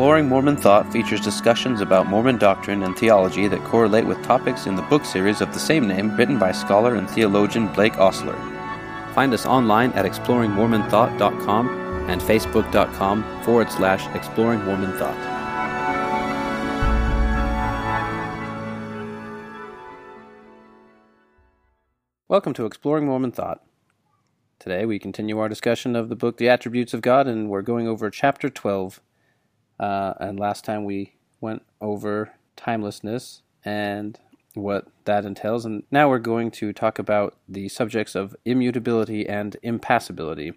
Exploring Mormon Thought features discussions about Mormon doctrine and theology that correlate with topics in the book series of the same name written by scholar and theologian Blake Ostler. Find us online at exploringmormonthought.com and facebook.com forward slash exploring Mormon thought. Welcome to Exploring Mormon Thought. Today we continue our discussion of the book The Attributes of God, and we're going over chapter 12. Uh, and last time we went over timelessness and what that entails, and now we're going to talk about the subjects of immutability and impassibility.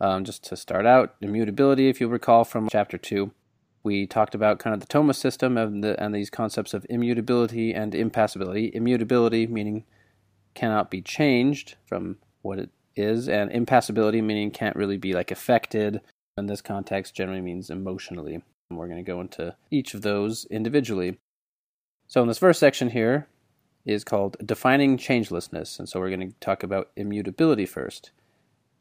Um, just to start out, immutability, if you recall from chapter 2, we talked about kind of the Thomist system and, the, and these concepts of immutability and impassibility. Immutability meaning cannot be changed from what it is, and impassibility meaning can't really be like affected. In this context, generally means emotionally. And we're going to go into each of those individually. So, in this first section here is called Defining Changelessness, and so we're going to talk about immutability first.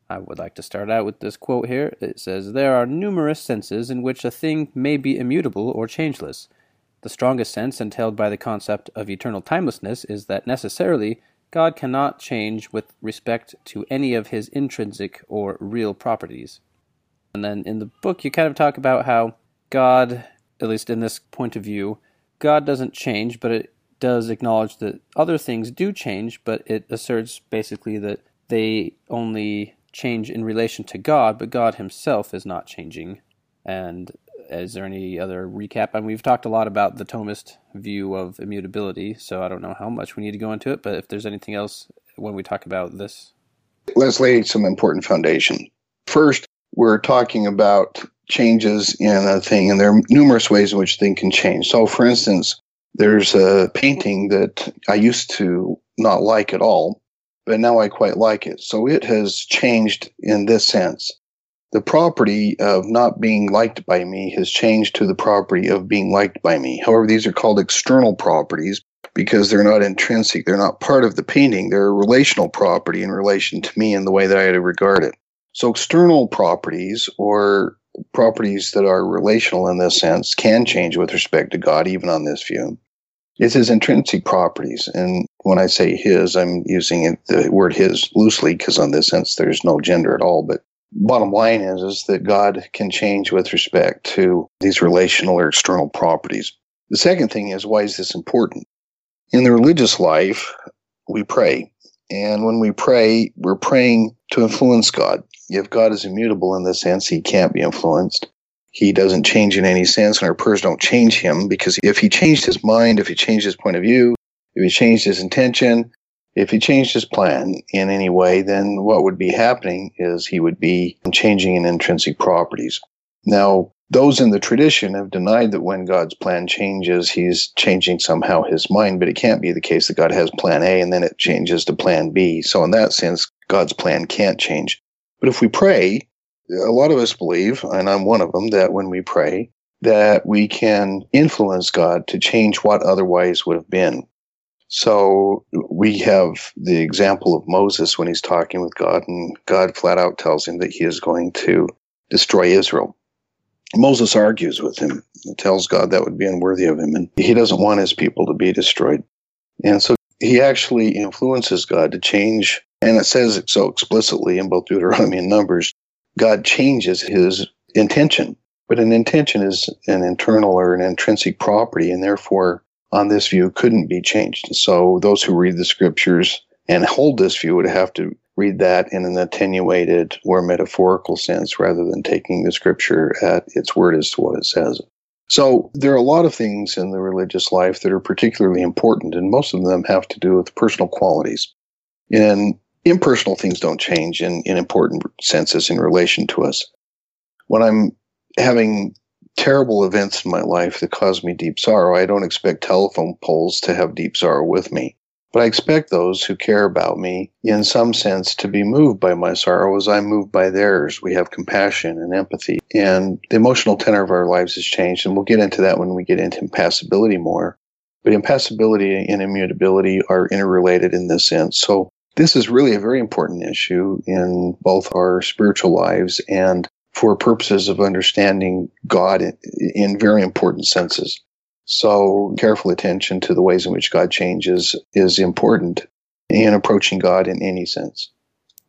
I would like to start out with this quote here. It says, There are numerous senses in which a thing may be immutable or changeless. The strongest sense entailed by the concept of eternal timelessness is that necessarily God cannot change with respect to any of his intrinsic or real properties. And then in the book, you kind of talk about how God, at least in this point of view, God doesn't change, but it does acknowledge that other things do change, but it asserts basically that they only change in relation to God, but God Himself is not changing. And is there any other recap? I And we've talked a lot about the Thomist view of immutability, so I don't know how much we need to go into it, but if there's anything else when we talk about this. Let's lay some important foundation. First, we're talking about changes in a thing, and there are numerous ways in which thing can change. So, for instance, there's a painting that I used to not like at all, but now I quite like it. So it has changed in this sense. The property of not being liked by me has changed to the property of being liked by me. However, these are called external properties because they're not intrinsic. They're not part of the painting. They're a relational property in relation to me and the way that I regard it. So external properties or properties that are relational in this sense can change with respect to God, even on this view. It's his intrinsic properties. And when I say his, I'm using the word his loosely because on this sense there's no gender at all. But bottom line is, is that God can change with respect to these relational or external properties. The second thing is, why is this important? In the religious life, we pray. And when we pray, we're praying to influence God. If God is immutable in this sense, he can't be influenced he doesn't change in any sense, and our prayers don't change him because if he changed his mind, if he changed his point of view, if he changed his intention, if he changed his plan in any way, then what would be happening is he would be changing in intrinsic properties. Now, those in the tradition have denied that when God's plan changes, he's changing somehow his mind, but it can't be the case that God has plan A and then it changes to plan B. So, in that sense, God's plan can't change. But if we pray, a lot of us believe, and I'm one of them, that when we pray, that we can influence God to change what otherwise would have been. So we have the example of Moses when he's talking with God, and God flat out tells him that he is going to destroy Israel. Moses argues with him and tells God that would be unworthy of him, and he doesn't want his people to be destroyed. And so he actually influences God to change, and it says it so explicitly in both Deuteronomy and Numbers God changes his intention. But an intention is an internal or an intrinsic property, and therefore, on this view, couldn't be changed. So, those who read the scriptures and hold this view would have to read that in an attenuated or metaphorical sense rather than taking the scripture at its word as to what it says. So, there are a lot of things in the religious life that are particularly important, and most of them have to do with personal qualities. In impersonal things don't change in, in important senses in relation to us. When I'm having terrible events in my life that cause me deep sorrow, I don't expect telephone poles to have deep sorrow with me. But I expect those who care about me, in some sense, to be moved by my sorrow as I'm moved by theirs. We have compassion and empathy. And the emotional tenor of our lives has changed. And we'll get into that when we get into impassibility more. But impassibility and immutability are interrelated in this sense. So this is really a very important issue in both our spiritual lives and for purposes of understanding God in, very important senses. So, careful attention to the ways in which God changes is important in approaching God in any sense.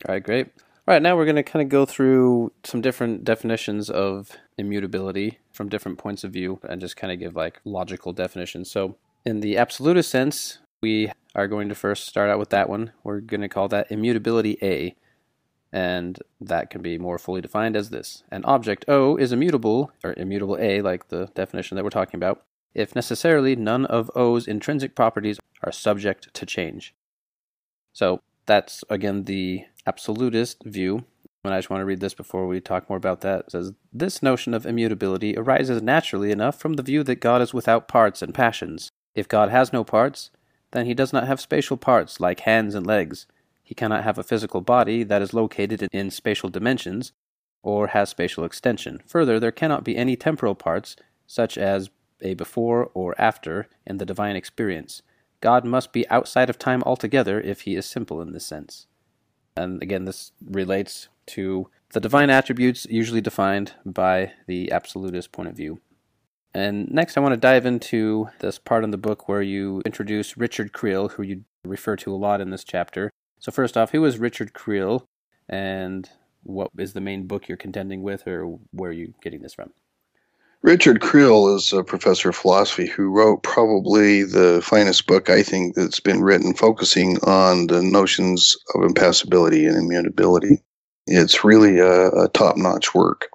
All right, great. All right, now we're going to kind of go through some different definitions of immutability from different points of view and just kind of give like logical definitions. So, in the absolutist sense, we are going to first start out with that one. We're going to call that immutability A, and that can be more fully defined as this An object O is immutable, or immutable A, like the definition that we're talking about, if necessarily none of O's intrinsic properties are subject to change. So, that's again the absolutist view. And I just want to read this before we talk more about that. It says this notion of immutability arises naturally enough from the view that God is without parts and passions. If God has no parts, then he does not have spatial parts like hands and legs. He cannot have a physical body that is located in spatial dimensions or has spatial extension. Further, there cannot be any temporal parts, such as a before or after, in the divine experience. God must be outside of time altogether if he is simple in this sense. And again, this relates to the divine attributes usually defined by the absolutist point of view. And next, I want to dive into this part in the book where you introduce Richard Creel, who you refer to a lot in this chapter. So, first off, who is Richard Creel, and what is the main book you're contending with, or where are you getting this from? Richard Creel is a professor of philosophy who wrote probably the finest book I think that's been written focusing on the notions of impassibility and immutability. It's really a, a top notch work.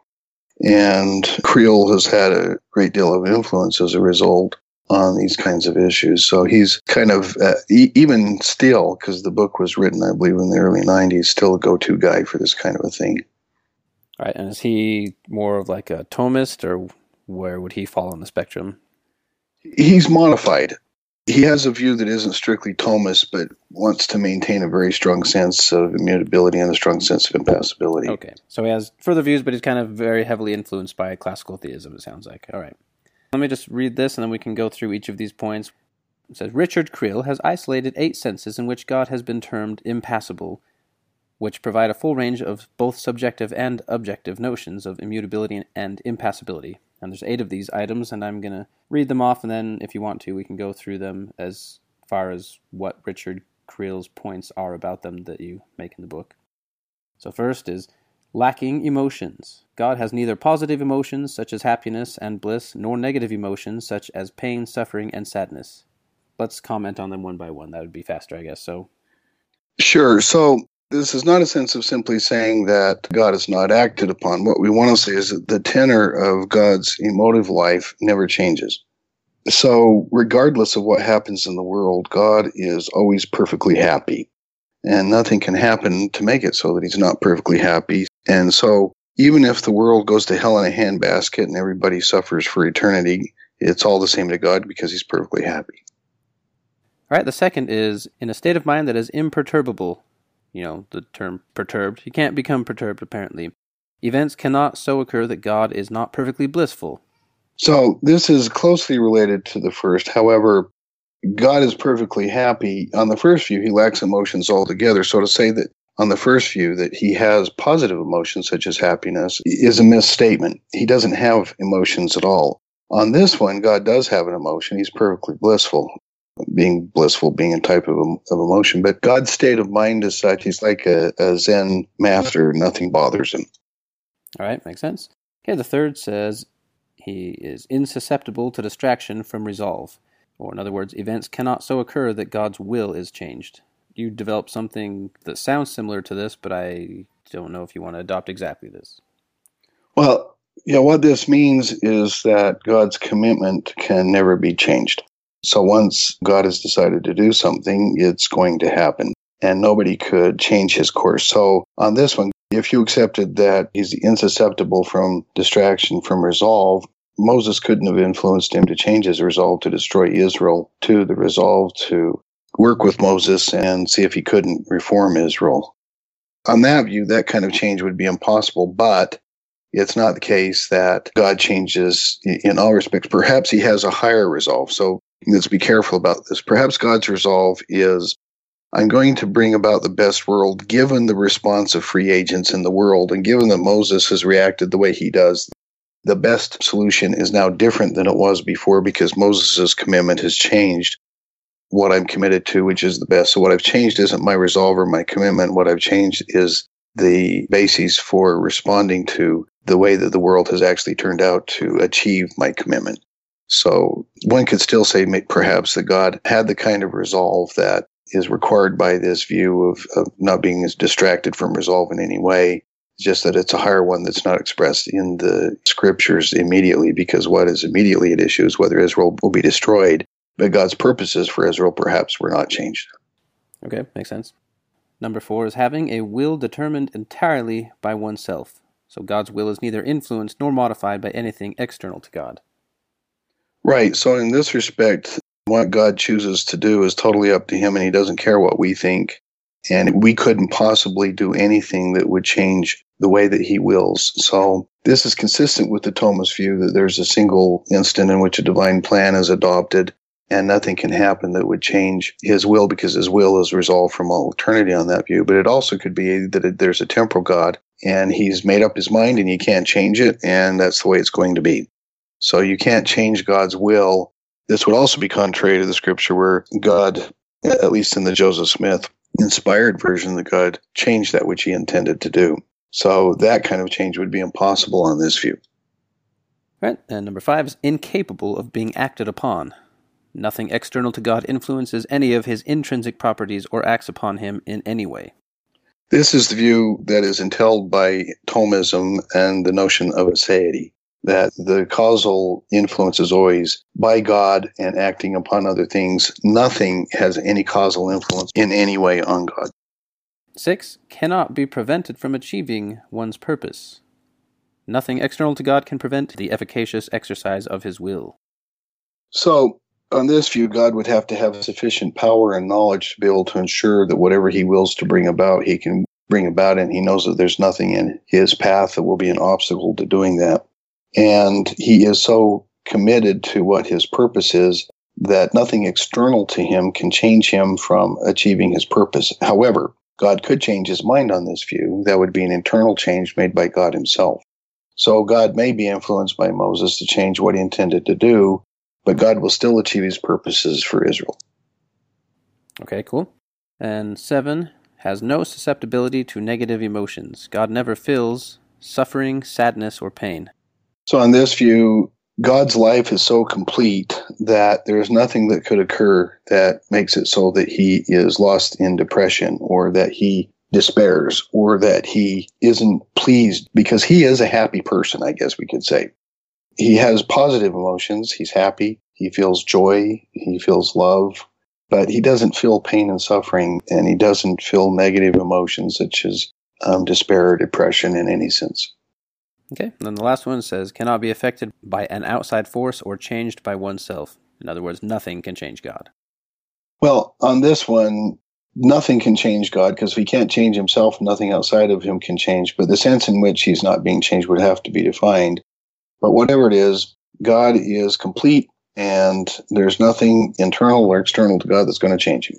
And Creel has had a great deal of influence as a result on these kinds of issues. So he's kind of, uh, e- even still, because the book was written, I believe, in the early 90s, still a go to guy for this kind of a thing. All right. And is he more of like a Thomist or where would he fall on the spectrum? He's modified. He has a view that isn't strictly Thomist, but wants to maintain a very strong sense of immutability and a strong sense of impassibility. Okay. So he has further views, but he's kind of very heavily influenced by classical theism, it sounds like. All right. Let me just read this and then we can go through each of these points. It says Richard Creel has isolated eight senses in which God has been termed impassible, which provide a full range of both subjective and objective notions of immutability and impassibility. And there's eight of these items, and I'm going to read them off, and then if you want to, we can go through them as far as what Richard Creel's points are about them that you make in the book. So, first is lacking emotions. God has neither positive emotions, such as happiness and bliss, nor negative emotions, such as pain, suffering, and sadness. Let's comment on them one by one. That would be faster, I guess. So, Sure. So this is not a sense of simply saying that God is not acted upon. What we want to say is that the tenor of God's emotive life never changes. So, regardless of what happens in the world, God is always perfectly happy. And nothing can happen to make it so that he's not perfectly happy. And so, even if the world goes to hell in a handbasket and everybody suffers for eternity, it's all the same to God because he's perfectly happy. All right, the second is in a state of mind that is imperturbable, you know, the term perturbed. He can't become perturbed, apparently. Events cannot so occur that God is not perfectly blissful. So this is closely related to the first. However, God is perfectly happy. On the first view, he lacks emotions altogether. So to say that on the first view that he has positive emotions such as happiness is a misstatement. He doesn't have emotions at all. On this one, God does have an emotion. He's perfectly blissful being blissful being a type of, of emotion. But God's state of mind is such, he's like a, a Zen master, nothing bothers him. All right, makes sense. Okay, the third says he is insusceptible to distraction from resolve. Or, in other words, events cannot so occur that God's will is changed. You develop something that sounds similar to this, but I don't know if you want to adopt exactly this. Well, yeah, what this means is that God's commitment can never be changed. So once God has decided to do something, it's going to happen. And nobody could change his course. So on this one, if you accepted that he's insusceptible from distraction, from resolve, Moses couldn't have influenced him to change his resolve to destroy Israel, to the resolve to work with Moses and see if he couldn't reform Israel. On that view, that kind of change would be impossible, but it's not the case that God changes in all respects. Perhaps he has a higher resolve. So let's be careful about this. Perhaps God's resolve is I'm going to bring about the best world given the response of free agents in the world and given that Moses has reacted the way he does. The best solution is now different than it was before because Moses' commitment has changed what I'm committed to, which is the best. So what I've changed isn't my resolve or my commitment. What I've changed is the basis for responding to the way that the world has actually turned out to achieve my commitment. So one could still say perhaps that God had the kind of resolve that is required by this view of, of not being distracted from resolve in any way. Just that it's a higher one that's not expressed in the scriptures immediately, because what is immediately at issue is whether Israel will be destroyed. But God's purposes for Israel perhaps were not changed. Okay, makes sense. Number four is having a will determined entirely by oneself. So God's will is neither influenced nor modified by anything external to God. Right. So, in this respect, what God chooses to do is totally up to Him, and He doesn't care what we think. And we couldn't possibly do anything that would change the way that He wills. So, this is consistent with the Thomist view that there's a single instant in which a divine plan is adopted and nothing can happen that would change his will because his will is resolved from all eternity on that view. But it also could be that there's a temporal God and he's made up his mind and He can't change it, and that's the way it's going to be. So you can't change God's will. This would also be contrary to the scripture where God, at least in the Joseph Smith inspired version, that God changed that which he intended to do. So that kind of change would be impossible on this view. Right. And number five is incapable of being acted upon. Nothing external to God influences any of his intrinsic properties or acts upon him in any way. This is the view that is entailed by Thomism and the notion of aseity, that the causal influence is always by God and acting upon other things. Nothing has any causal influence in any way on God. Six, cannot be prevented from achieving one's purpose. Nothing external to God can prevent the efficacious exercise of his will. So, on this view, God would have to have sufficient power and knowledge to be able to ensure that whatever he wills to bring about, he can bring about, and he knows that there's nothing in his path that will be an obstacle to doing that. And he is so committed to what his purpose is that nothing external to him can change him from achieving his purpose. However, God could change his mind on this view. That would be an internal change made by God himself. So God may be influenced by Moses to change what he intended to do, but God will still achieve his purposes for Israel. Okay, cool. And seven has no susceptibility to negative emotions. God never feels suffering, sadness, or pain. So, on this view, God's life is so complete that there is nothing that could occur that makes it so that he is lost in depression or that he despairs or that he isn't pleased because he is a happy person, I guess we could say he has positive emotions. He's happy. He feels joy. He feels love, but he doesn't feel pain and suffering, and he doesn't feel negative emotions such as um, despair or depression in any sense. Okay, and then the last one says cannot be affected by an outside force or changed by oneself. In other words, nothing can change God. Well, on this one, nothing can change God because if he can't change himself, nothing outside of him can change. But the sense in which he's not being changed would have to be defined. But whatever it is, God is complete and there's nothing internal or external to God that's going to change him.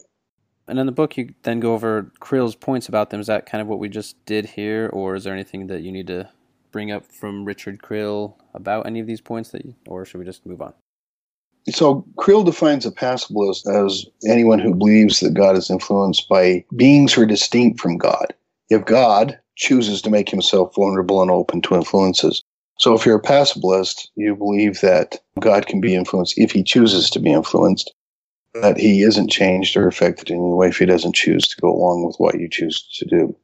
And in the book, you then go over Creel's points about them. Is that kind of what we just did here, or is there anything that you need to bring up from Richard Creel about any of these points, that, you, or should we just move on? So Krill defines a passibilist as anyone who believes that God is influenced by beings who are distinct from God. If God chooses to make himself vulnerable and open to influences, so if you're a passibilist, you believe that God can be influenced if he chooses to be influenced, that he isn't changed or affected in any way if he doesn't choose to go along with what you choose to do.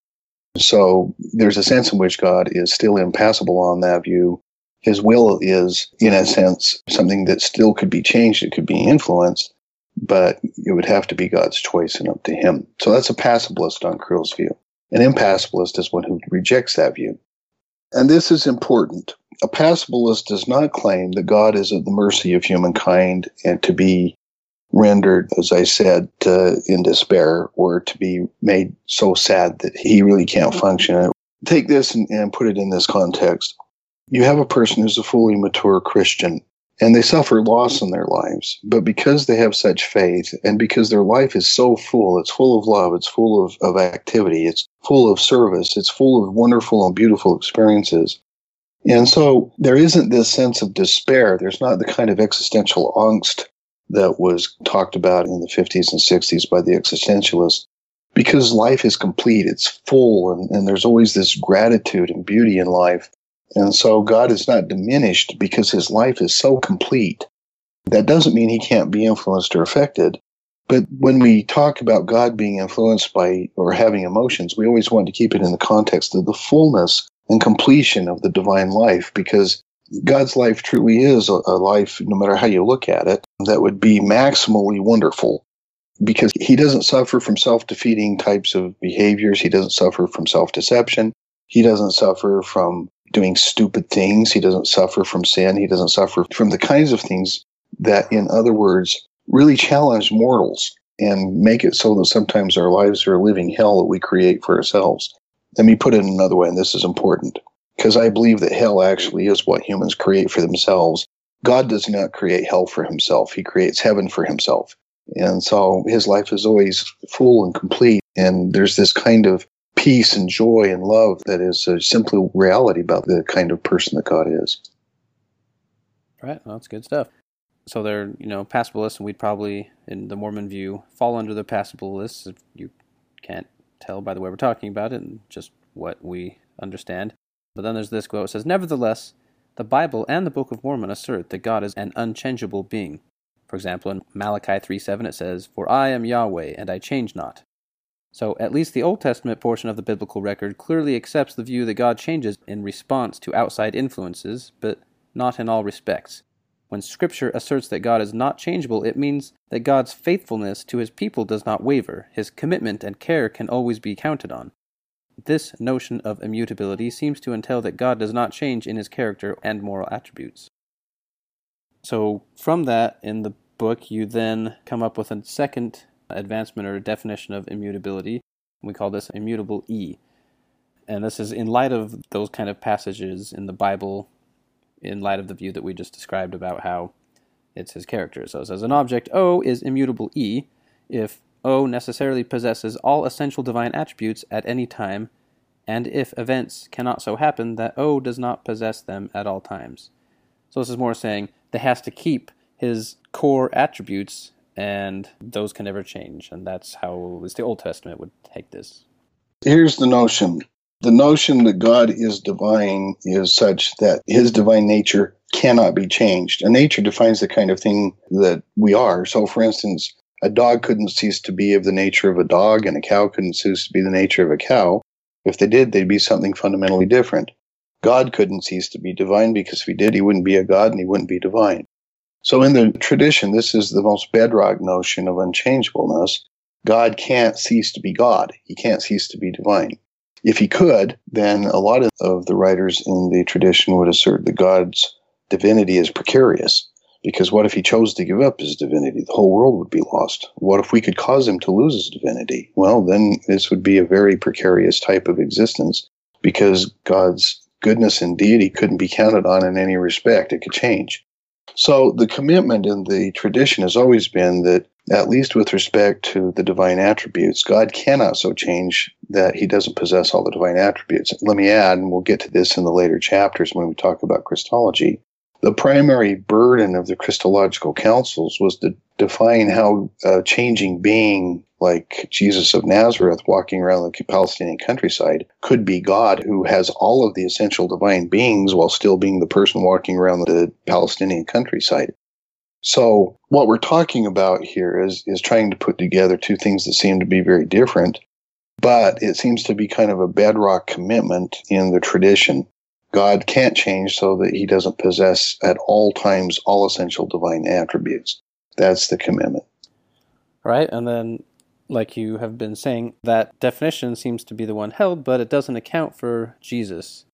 So there's a sense in which God is still impassible on that view. His will is, in a sense, something that still could be changed, it could be influenced, but it would have to be God's choice and up to him. So that's a passibilist on Creel's view. An impassibilist is one who rejects that view. And this is important a passibilist does not claim that God is at the mercy of humankind and to be rendered, as I said, uh, in despair or to be made so sad that he really can't function. Take this and, and put it in this context. You have a person who's a fully mature Christian, and they suffer loss in their lives. But because they have such faith and because their life is so full, it's full of love, it's full of, of activity, it's full of service, it's full of wonderful and beautiful experiences. And so there isn't this sense of despair. There's not the kind of existential angst that was talked about in the 50s and 60s by the existentialists because life is complete, it's full, and, and there's always this gratitude and beauty in life. And so God is not diminished because his life is so complete. That doesn't mean he can't be influenced or affected. But when we talk about God being influenced by or having emotions, we always want to keep it in the context of the fullness and completion of the divine life because God's life truly is a, a life, no matter how you look at it, that would be maximally wonderful because he doesn't suffer from self defeating types of behaviors. He doesn't suffer from self deception. He doesn't suffer from doing stupid things. He doesn't suffer from sin. He doesn't suffer from the kinds of things that, in other words, really challenge mortals and make it so that sometimes our lives are a living hell that we create for ourselves. Let me put it another way, and this is important because I believe that hell actually is what humans create for themselves. God does not create hell for himself, he creates heaven for himself. And so his life is always full and complete. And there's this kind of peace and joy and love that is a simple reality about the kind of person that God is. Right. Well, that's good stuff. So they're, you know, passibilists, and we'd probably, in the Mormon view, fall under the passibilists if you can't tell by the way we're talking about it and just what we understand. But then there's this quote it says, Nevertheless, the Bible and the Book of Mormon assert that God is an unchangeable being. For example, in Malachi 3 7, it says, For I am Yahweh, and I change not. So, at least the Old Testament portion of the biblical record clearly accepts the view that God changes in response to outside influences, but not in all respects. When Scripture asserts that God is not changeable, it means that God's faithfulness to his people does not waver, his commitment and care can always be counted on. This notion of immutability seems to entail that God does not change in his character and moral attributes. So, from that, in the book, you then come up with a second advancement or definition of immutability. We call this immutable E. And this is in light of those kind of passages in the Bible, in light of the view that we just described about how it's his character. So it says an object O is immutable E if O necessarily possesses all essential divine attributes at any time, and if events cannot so happen that O does not possess them at all times. So this is more saying that has to keep his core attributes, and those can never change. And that's how the Old Testament would take this. Here's the notion the notion that God is divine is such that his divine nature cannot be changed. A nature defines the kind of thing that we are. So, for instance, a dog couldn't cease to be of the nature of a dog, and a cow couldn't cease to be the nature of a cow. If they did, they'd be something fundamentally different. God couldn't cease to be divine because if he did, he wouldn't be a God and he wouldn't be divine. So, in the tradition, this is the most bedrock notion of unchangeableness. God can't cease to be God, he can't cease to be divine. If he could, then a lot of, the writers in the tradition would assert that God's divinity is precarious. Because what if he chose to give up his divinity? The whole world would be lost. What if we could cause him to lose his divinity? Well, then this would be a very precarious type of existence because God's goodness and deity couldn't be counted on in any respect. It could change. So the commitment in the tradition has always been that, at least with respect to the divine attributes, God cannot so change that he doesn't possess all the divine attributes. Let me add, and we'll get to this in the later chapters when we talk about Christology, the primary burden of the Christological councils was to define how a changing being like Jesus of Nazareth walking around the Palestinian countryside could be God who has all of the essential divine beings while still being the person walking around the Palestinian countryside. So what we're talking about here is is trying to put together two things that seem to be very different, but it seems to be kind of a bedrock commitment in the tradition God can't change so that he doesn't possess at all times all essential divine attributes. That's the commitment. Right. And then, like you have been saying, that definition seems to be the one held, but it doesn't account for Jesus.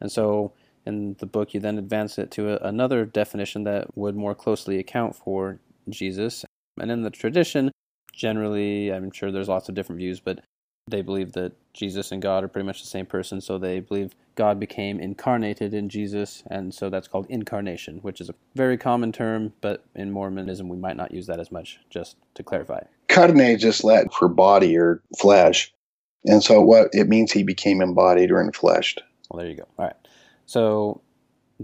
And so, in the book, you then advance it to a, another definition that would more closely account for Jesus. And in the tradition, generally, I'm sure there's lots of different views, but they believe that Jesus and God are pretty much the same person, so they believe God became incarnated in Jesus, and so that's called incarnation, which is a very common term, but in Mormonism we might not use that as much, just to clarify. Carne is just Latin for body or flesh. And so what it means he became embodied or enfleshed. Well, there you go. All right. So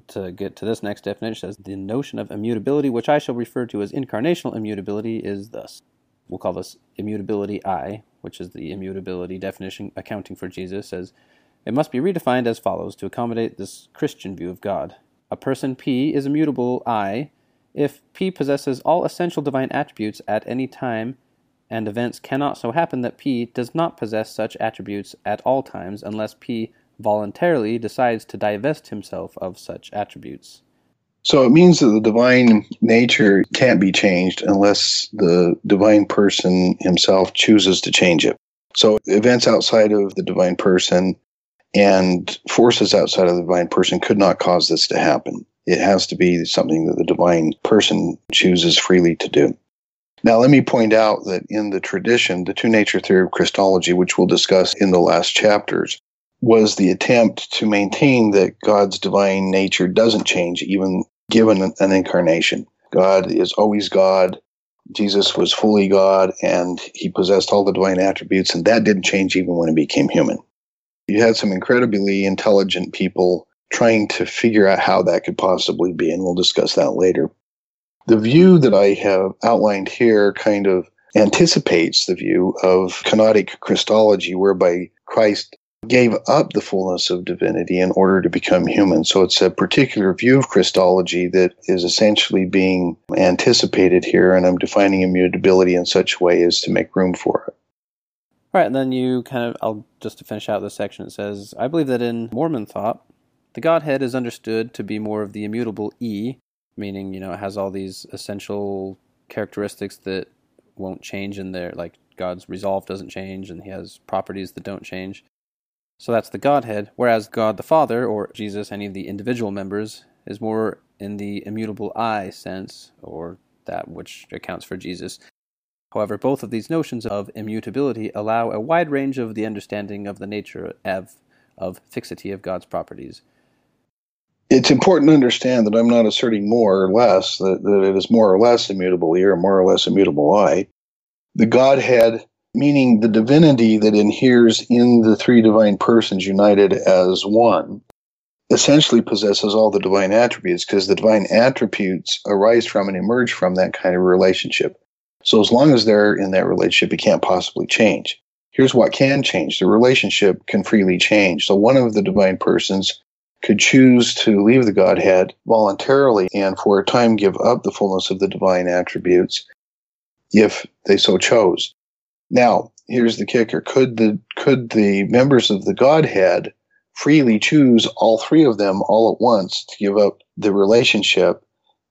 to get to this next definition, it says the notion of immutability, which I shall refer to as incarnational immutability, is thus. We'll call this immutability I, which is the immutability definition accounting for Jesus, says it must be redefined as follows to accommodate this Christian view of God. A person P is immutable I if P possesses all essential divine attributes at any time, and events cannot so happen that P does not possess such attributes at all times unless P voluntarily decides to divest himself of such attributes. So it means that the divine nature can't be changed unless the divine person himself chooses to change it. So events outside of the divine person and forces outside of the divine person could not cause this to happen. It has to be something that the divine person chooses freely to do. Now, let me point out that in the tradition, the two nature theory of Christology, which we'll discuss in the last chapters, was the attempt to maintain that God's divine nature doesn't change even given an incarnation. God is always God. Jesus was fully God and he possessed all the divine attributes, and that didn't change even when he became human. You had some incredibly intelligent people trying to figure out how that could possibly be, and we'll discuss that later. The view that I have outlined here kind of anticipates the view of kenotic Christology, whereby Christ gave up the fullness of divinity in order to become human. So it's a particular view of Christology that is essentially being anticipated here, and I'm defining immutability in such a way as to make room for it. All right, and then you kind of, I'll just to finish out this section, it says, I believe that in Mormon thought, the Godhead is understood to be more of the immutable E, meaning, you know, it has all these essential characteristics that won't change in there, like God's resolve doesn't change, and he has properties that don't change. So that's the Godhead, whereas God the Father, or Jesus, any of the individual members, is more in the immutable I sense, or that which accounts for Jesus. However, both of these notions of immutability allow a wide range of the understanding of the nature of, of fixity of God's properties. It's important to understand that I'm not asserting more or less, that, that it is more or less immutable here, or more or less immutable I. The Godhead meaning the divinity that inheres in the three divine persons united as one, essentially possesses all the divine attributes because the divine attributes arise from and emerge from that kind of relationship. So as long as they're in that relationship, it can't possibly change. Here's what can change the relationship can freely change. So one of the divine persons could choose to leave the Godhead voluntarily and for a time give up the fullness of the divine attributes if they so chose. Now, here's the kicker: could the could the members of the Godhead freely choose all three of them all at once to give up the relationship?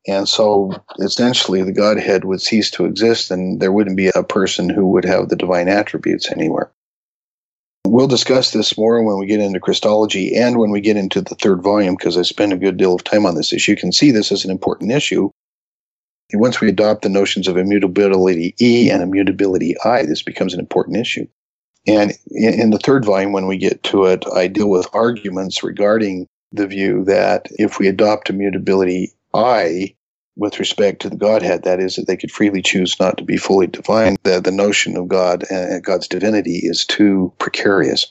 And so essentially the Godhead would cease to exist and there wouldn't be a person who would have the divine attributes anywhere. We'll discuss this more when we get into Christology and when we get into the third volume because I spend a good deal of time on this issue. You can see this is an important issue once we adopt the notions of immutability E and immutability I, this becomes an important issue. And in the third volume, when we get to it, I deal with arguments regarding the view that if we adopt immutability I with respect to the Godhead, that is, that they could freely choose not to be fully divine, that the notion of God and God's divinity is too precarious.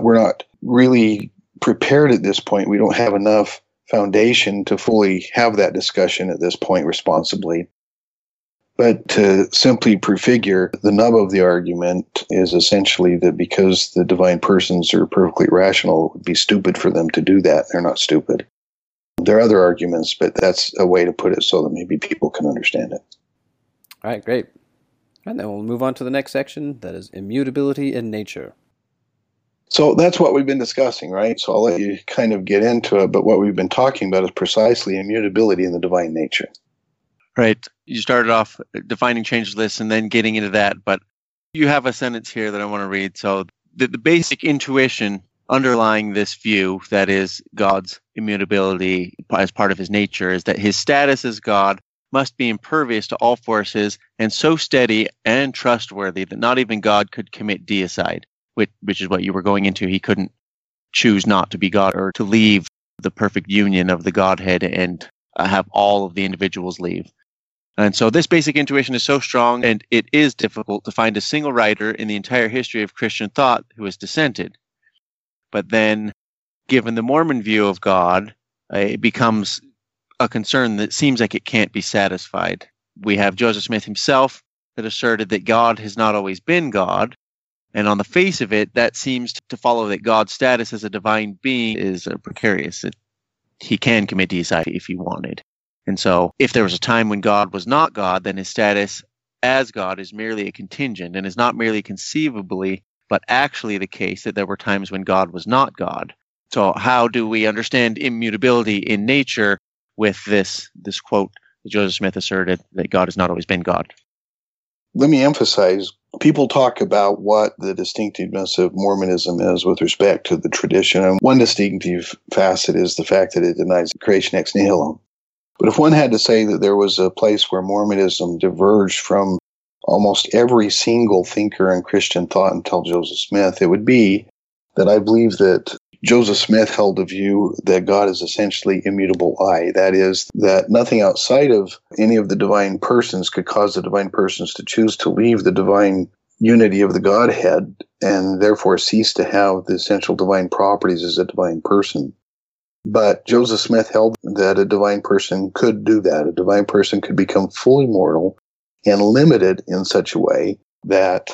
We're not really prepared at this point. We don't have enough foundation to fully have that discussion at this point responsibly. But to simply prefigure the nub of the argument is essentially that because the divine persons are perfectly rational, it would be stupid for them to do that. They're not stupid. There are other arguments, but that's a way to put it so that maybe people can understand it. All right, great. And then we'll move on to the next section that is immutability in nature. So that's what we've been discussing, right? So I'll let you kind of get into it, but what we've been talking about is precisely immutability in the divine nature. Right. You started off defining changeless and then getting into that, but you have a sentence here that I want to read. So the, the basic intuition underlying this view, that is God's immutability as part of his nature, is that his status as God must be impervious to all forces and so steady and trustworthy that not even God could commit deicide, which, which is what you were going into. He couldn't choose not to be God or to leave the perfect union of the Godhead and uh, have all of the individuals leave. And so this basic intuition is so strong, and it is difficult to find a single writer in the entire history of Christian thought who has dissented. But then, given the Mormon view of God, uh, it becomes a concern that seems like it can't be satisfied. We have Joseph Smith himself that asserted that God has not always been God. And on the face of it, that seems to follow that God's status as a divine being is uh, precarious. That he can commit deicide if he wanted. And so, if there was a time when God was not God, then his status as God is merely a contingent and is not merely conceivably, but actually the case that there were times when God was not God. So, how do we understand immutability in nature with this this quote that Joseph Smith asserted that God has not always been God? Let me emphasize people talk about what the distinctiveness of Mormonism is with respect to the tradition. And one distinctive facet is the fact that it denies creation ex nihilo. But if one had to say that there was a place where Mormonism diverged from almost every single thinker in Christian thought until Joseph Smith, it would be that I believe that Joseph Smith held the view that God is essentially immutable I. That is, that nothing outside of any of the divine persons could cause the divine persons to choose to leave the divine unity of the Godhead and therefore cease to have the essential divine properties as a divine person. But Joseph Smith held that a divine person could do that. A divine person could become fully mortal and limited in such a way that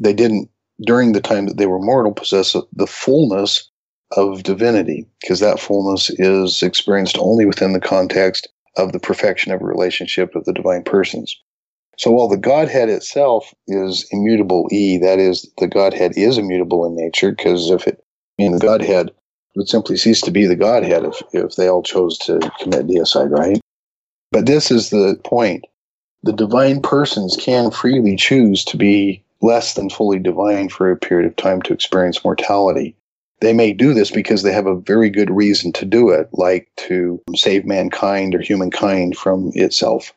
they didn't, during the time that they were mortal, possess the fullness of divinity, because that fullness is experienced only within the context of the perfection of a relationship of the divine persons. So while the Godhead itself is immutable E, that is, the Godhead is immutable in nature, because if it, the Godhead would simply cease to be the Godhead if, if they all chose to commit deicide, right? But this is the point. The divine persons can freely choose to be less than fully divine for a period of time to experience mortality. They may do this because they have a very good reason to do it, like to save mankind or humankind from itself.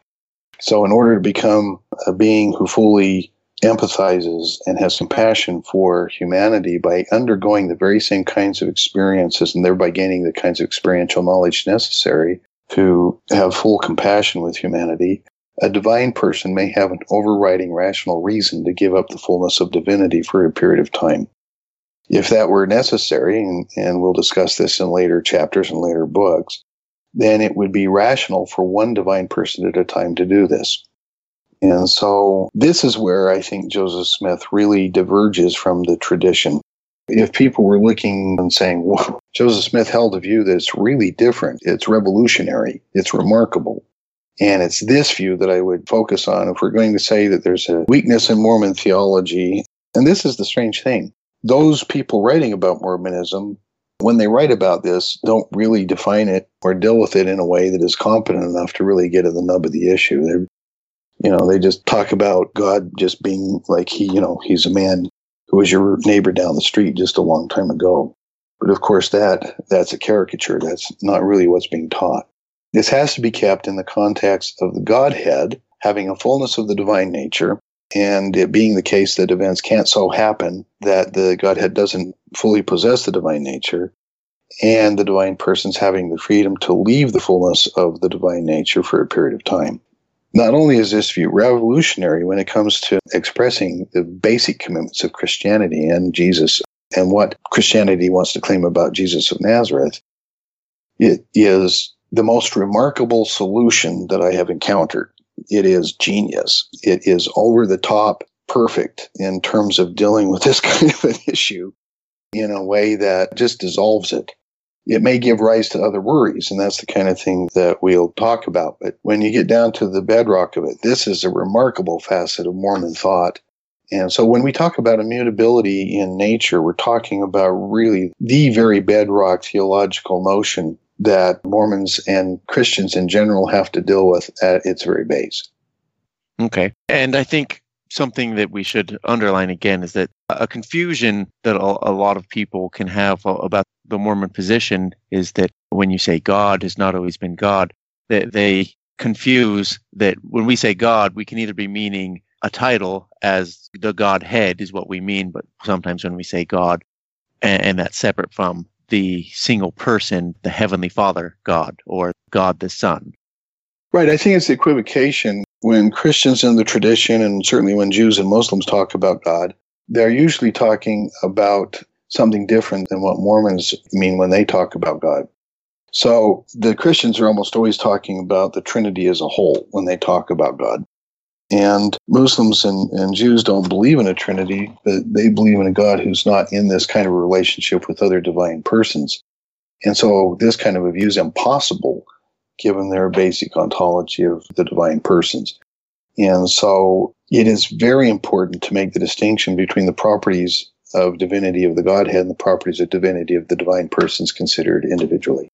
So, in order to become a being who fully empathizes and has compassion for humanity by undergoing the very same kinds of experiences and thereby gaining the kinds of experiential knowledge necessary to have full compassion with humanity, a divine person may have an overriding rational reason to give up the fullness of divinity for a period of time if that were necessary, and, and we'll discuss this in later chapters and later books, then it would be rational for one divine person at a time to do this. And so this is where I think Joseph Smith really diverges from the tradition. If people were looking and saying, well, Joseph Smith held a view that's really different, it's revolutionary, it's remarkable. And it's this view that I would focus on if we're going to say that there's a weakness in Mormon theology. And this is the strange thing those people writing about Mormonism, when they write about this, don't really define it or deal with it in a way that is competent enough to really get at the nub of the issue. They, you know, they just talk about God just being like he, you know, he's a man who was your neighbor down the street just a long time ago. But of course, that that's a caricature. That's not really what's being taught. This has to be kept in the context of the Godhead having a fullness of the divine nature and it being the case that events can't so happen that the Godhead doesn't fully possess the divine nature, and the divine persons having the freedom to leave the fullness of the divine nature for a period of time. Not only is this view revolutionary when it comes to expressing the basic commitments of Christianity and Jesus and what Christianity wants to claim about Jesus of Nazareth, it is the most remarkable solution that I have encountered it is genius. It is over the top perfect in terms of dealing with this kind of an issue in a way that just dissolves it. It may give rise to other worries, and that's the kind of thing that we'll talk about. But when you get down to the bedrock of it, this is a remarkable facet of Mormon thought. And so when we talk about immutability in nature, we're talking about really the very bedrock theological notion that Mormons and Christians in general have to deal with at its very base. Okay. And I think something that we should underline again is that a confusion that a, lot of people can have about the Mormon position is that when you say God has not always been God, that they confuse that when we say God, we can either be meaning a title as the Godhead is what we mean, but sometimes when we say God, and, and that's separate from the single person, the Heavenly Father God, or God the Son. Right. I think it's the equivocation when Christians in the tradition, and certainly when Jews and Muslims talk about God, they're usually talking about something different than what Mormons mean when they talk about God. So the Christians are almost always talking about the Trinity as a whole when they talk about God. And Muslims and, and Jews don't believe in a Trinity, but they believe in a God who's not in this kind of relationship with other divine persons. And so this kind of a view is impossible given their basic ontology of the divine persons. And so it is very important to make the distinction between the properties of divinity of the Godhead and the properties of divinity of the divine persons considered individually.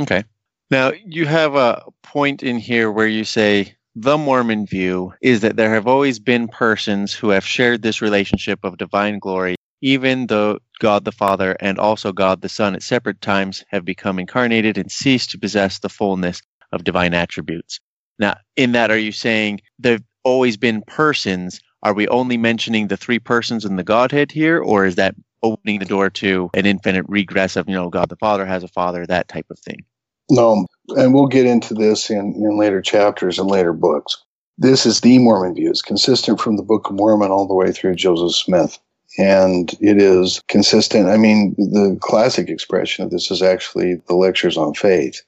Okay. Now, you have a point in here where you say the Mormon view is that there have always been persons who have shared this relationship of divine glory, even though God the Father and also God the Son at separate times have become incarnated and ceased to possess the fullness of divine attributes. Now, in that, are you saying there have always been persons? Are we only mentioning the three persons in the Godhead here, or is that opening the door to an infinite regress of, you know, God the Father has a father, that type of thing? No, and we'll get into this in, in later chapters and later books. This is the Mormon view. It's consistent from the Book of Mormon all the way through Joseph Smith. And it is consistent. I mean, the classic expression of this is actually the lectures on faith.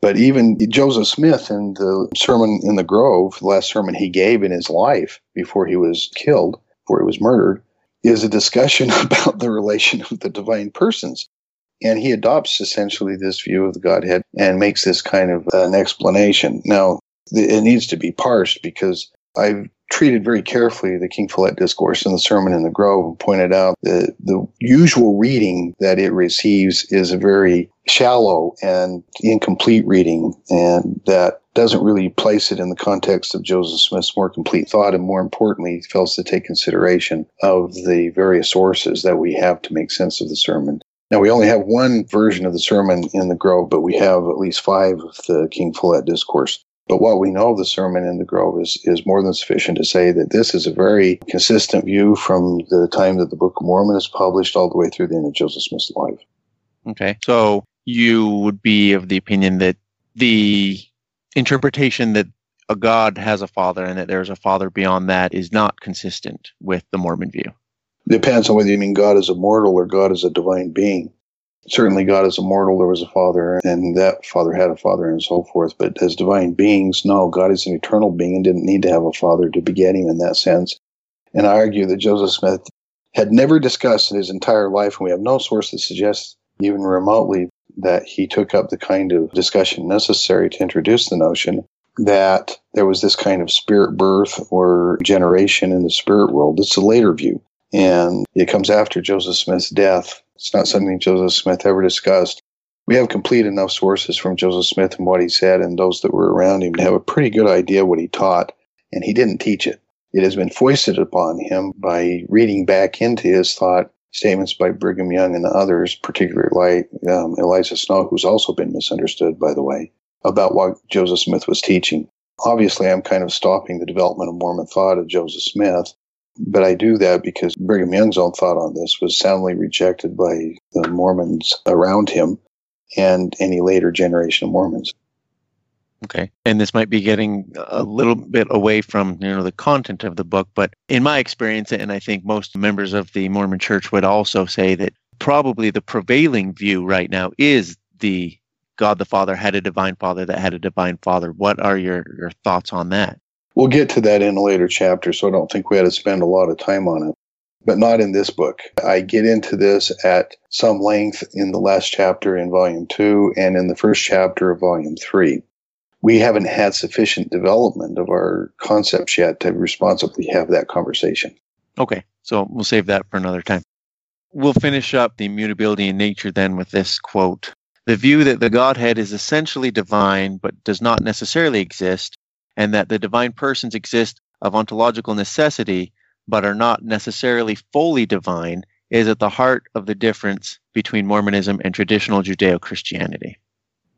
But even Joseph Smith in the sermon in the Grove, the last sermon he gave in his life before he was killed, before he was murdered, is a discussion about the relation of the divine persons. And he adopts essentially this view of the Godhead and makes this kind of uh, an explanation. Now, it needs to be parsed because I've treated very carefully the King Follett discourse in the Sermon in the Grove and pointed out that the usual reading that it receives is a very shallow and incomplete reading, and that doesn't really place it in the context of Joseph Smith's more complete thought, and more importantly, fails to take consideration of the various sources that we have to make sense of the sermon. Now, we only have one version of the sermon in the Grove, but we have at least five of the King Follett discourse. But what we know of the sermon in the Grove is, is more than sufficient to say that this is a very consistent view from the time that the Book of Mormon is published all the way through the end of Joseph Smith's life. Okay. So you would be of the opinion that the interpretation that a God has a father and that there's a father beyond that is not consistent with the Mormon view. Depends on whether you mean God is a mortal or God is a divine being. Certainly, God is a mortal. There was a father, and that father had a father, and so forth. But as divine beings, no, God is an eternal being and didn't need to have a father to beget him in that sense. And I argue that Joseph Smith had never discussed in his entire life, and we have no source that suggests even remotely that he took up the kind of discussion necessary to introduce the notion that there was this kind of spirit birth or generation in the spirit world. It's a later view. And it comes after Joseph Smith's death. It's not something Joseph Smith ever discussed. We have complete enough sources from Joseph Smith and what he said and those that were around him to have a pretty good idea what he taught, and he didn't teach it. It has been foisted upon him by reading back into his thought statements by Brigham Young and others, particularly um, Eliza Snow, who's also been misunderstood, by the way, about what Joseph Smith was teaching. Obviously, I'm kind of stopping the development of Mormon thought of Joseph Smith, but I do that because Brigham Young's own thought on this was soundly rejected by the Mormons around him and any later generation of Mormons. Okay. And this might be getting a little bit away from, you know, the content of the book, but in my experience and I think most members of the Mormon church would also say that probably the prevailing view right now is the God the Father had a divine father that had a divine father. What are your, your thoughts on that? We'll get to that in a later chapter, so I don't think we had to spend a lot of time on it, but not in this book. I get into this at some length in the last chapter in volume two and in the first chapter of volume three. We haven't had sufficient development of our concepts yet to responsibly have that conversation. Okay, so we'll save that for another time. We'll finish up the immutability in nature then with this quote The view that the Godhead is essentially divine but does not necessarily exist and that the divine persons exist of ontological necessity but are not necessarily fully divine is at the heart of the difference between Mormonism and traditional Judeo Christianity.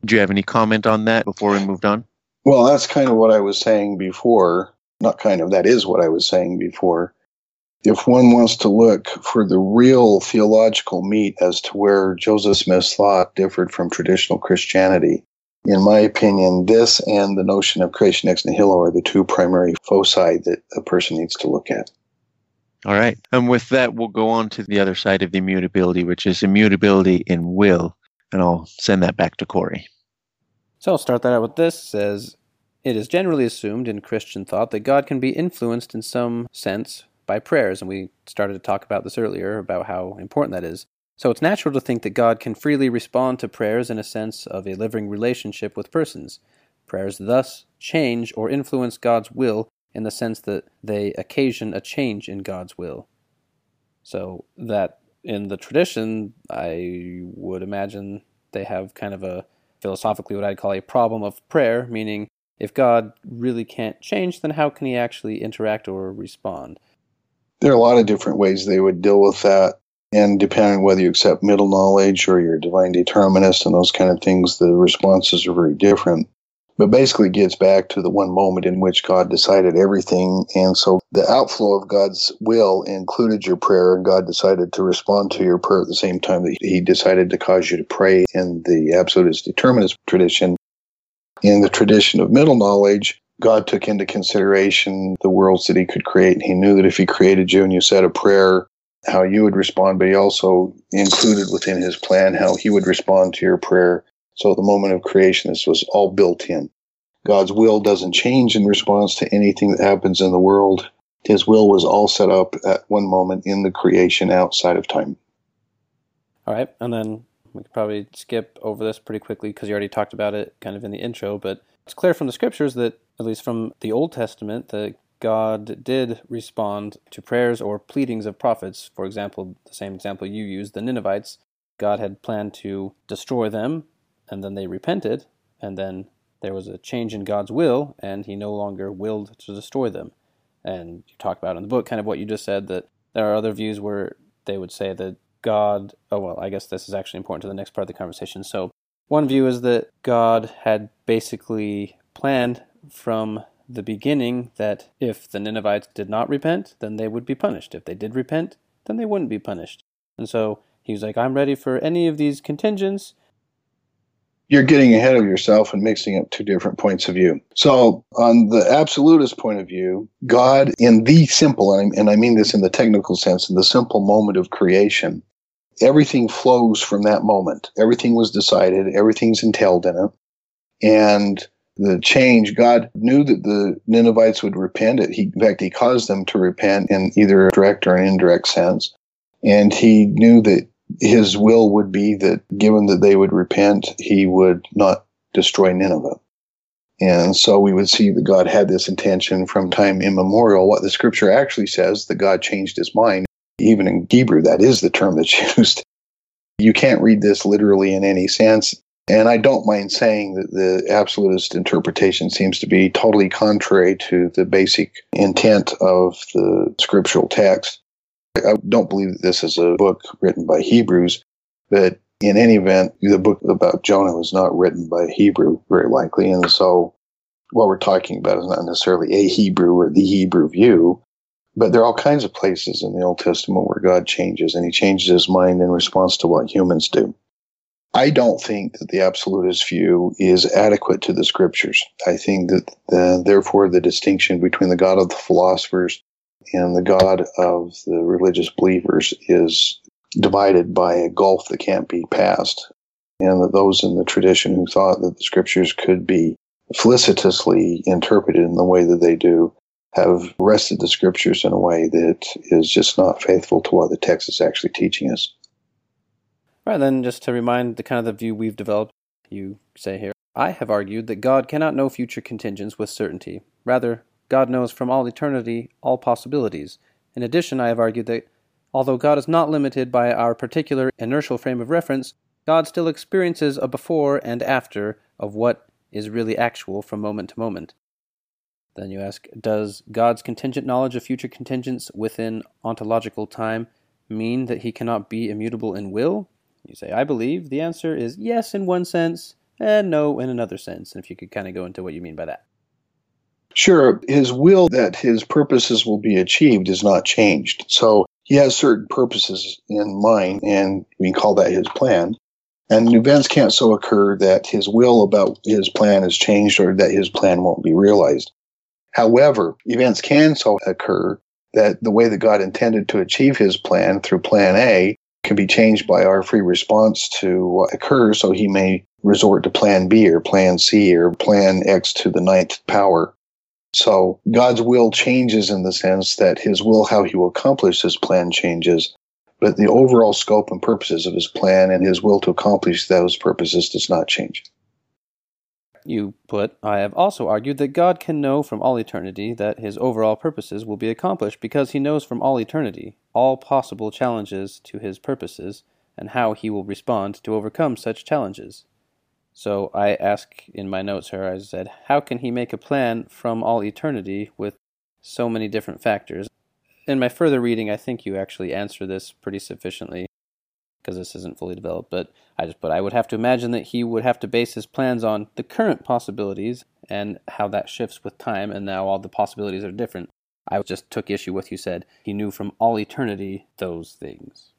Do you have any comment on that before we moved on? Well, that's kind of what I was saying before. Not kind of, that is what I was saying before. If one wants to look for the real theological meat as to where Joseph Smith's thought differed from traditional Christianity, in my opinion, this and the notion of creation ex nihilo are the two primary foci that a person needs to look at. All right. And with that, we'll go on to the other side of the immutability, which is immutability in will. And I'll send that back to Corey. So I'll start that out with this. It says, It is generally assumed in Christian thought that God can be influenced in some sense by prayers. And we started to talk about this earlier about how important that is. So it's natural to think that God can freely respond to prayers in a sense of a living relationship with persons. Prayers thus change or influence God's will in the sense that they occasion a change in God's will. So that in the tradition, I would imagine they have kind of a philosophically what I'd call a problem of prayer, meaning if God really can't change, then how can he actually interact or respond? There are a lot of different ways they would deal with that. And depending on whether you accept middle knowledge or you're a divine determinist and those kind of things, the responses are very different. But basically gets back to the one moment in which God decided everything. And so the outflow of God's will included your prayer, and God decided to respond to your prayer at the same time that He decided to cause you to pray in the absolutist determinist tradition. In the tradition of middle knowledge, God took into consideration the worlds that He could create. He knew that if He created you and you said a prayer, how you would respond, but he also included within his plan how he would respond to your prayer. So at the moment of creation, this was all built in. God's will doesn't change in response to anything that happens in the world. His will was all set up at one moment in the creation outside of time. All right, and then we could probably skip over this pretty quickly because you already talked about it kind of in the intro, but it's clear from the scriptures that, at least from the Old Testament, that God did respond to prayers or pleadings of prophets. For example, the same example you used, the Ninevites, God had planned to destroy them, and then they repented, and then there was a change in God's will, and he no longer willed to destroy them. And you talk about in the book kind of what you just said that there are other views where they would say that God, oh, well, I guess this is actually important to the next part of the conversation. So, one view is that God had basically planned from the beginning that if the Ninevites did not repent, then they would be punished. If they did repent, then they wouldn't be punished. And so he was like, I'm ready for any of these contingents. You're getting ahead of yourself and mixing up two different points of view. So, on the absolutist point of view, God, in the simple, and I mean this in the technical sense, in the simple moment of creation, everything flows from that moment. Everything was decided, everything's entailed in it. And the change, God knew that the Ninevites would repent. It. He, in fact, he caused them to repent in either a direct or an indirect sense. And he knew that his will would be that given that they would repent, he would not destroy Nineveh. And so we would see that God had this intention from time immemorial. What the scripture actually says, that God changed his mind. Even in Hebrew, that is the term that's used. You can't read this literally in any sense. And I don't mind saying that the absolutist interpretation seems to be totally contrary to the basic intent of the scriptural text. I don't believe that this is a book written by Hebrews, but in any event, the book about Jonah was not written by a Hebrew, very likely. And so what we're talking about is not necessarily a Hebrew or the Hebrew view, but there are all kinds of places in the Old Testament where God changes, and he changes his mind in response to what humans do. I don't think that the absolutist view is adequate to the scriptures. I think that the, therefore the distinction between the God of the philosophers and the God of the religious believers is divided by a gulf that can't be passed. And that those in the tradition who thought that the scriptures could be felicitously interpreted in the way that they do have wrested the scriptures in a way that is just not faithful to what the text is actually teaching us. Right, then just to remind the kind of the view we've developed, you say here, I have argued that God cannot know future contingents with certainty. Rather, God knows from all eternity all possibilities. In addition, I have argued that although God is not limited by our particular inertial frame of reference, God still experiences a before and after of what is really actual from moment to moment. Then you ask, does God's contingent knowledge of future contingents within ontological time mean that he cannot be immutable in will? You say, I believe. The answer is yes, in one sense, and no in another sense. And if you could kind of go into what you mean by that. Sure. His will that his purposes will be achieved is not changed. So he has certain purposes in mind, and we call that his plan. And events can't so occur that his will about his plan is changed or that his plan won't be realized. However, events can so occur that the way that God intended to achieve his plan through plan A can be changed by our free response to what occurs. So he may resort to plan B or plan C or plan X to the ninth power. So God's will changes in the sense that his will, how he will accomplish his plan changes, but the overall scope and purposes of his plan and his will to accomplish those purposes does not change. You put, I have also argued that God can know from all eternity that his overall purposes will be accomplished because he knows from all eternity all possible challenges to his purposes and how he will respond to overcome such challenges. So I ask in my notes here, I said, how can he make a plan from all eternity with so many different factors? In my further reading, I think you actually answer this pretty sufficiently because this isn't fully developed, but I just but I would have to imagine that he would have to base his plans on the current possibilities and how that shifts with time and now all the possibilities are different. I just took issue with you said he knew from all eternity those things.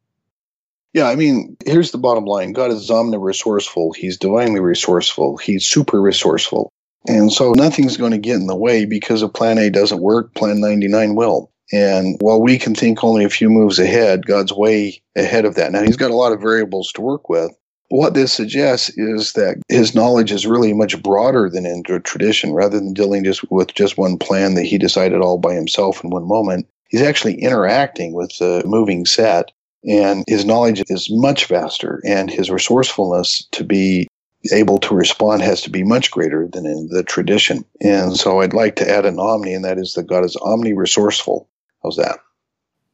Yeah, I mean, here's the bottom line God is omni-resourceful. He's divinely resourceful. He's super resourceful. And so nothing's going to get in the way because if plan A doesn't work, plan 99 will. And while we can think only a few moves ahead, God's way ahead of that. Now, he's got a lot of variables to work with. What this suggests is that his knowledge is really much broader than in the tradition. Rather than dealing just with just one plan that he decided all by himself in one moment, he's actually interacting with the moving set and his knowledge is much vaster, and his resourcefulness to be able to respond has to be much greater than in the tradition. And so I'd like to add an omni, and that is that God is omni resourceful. How's that?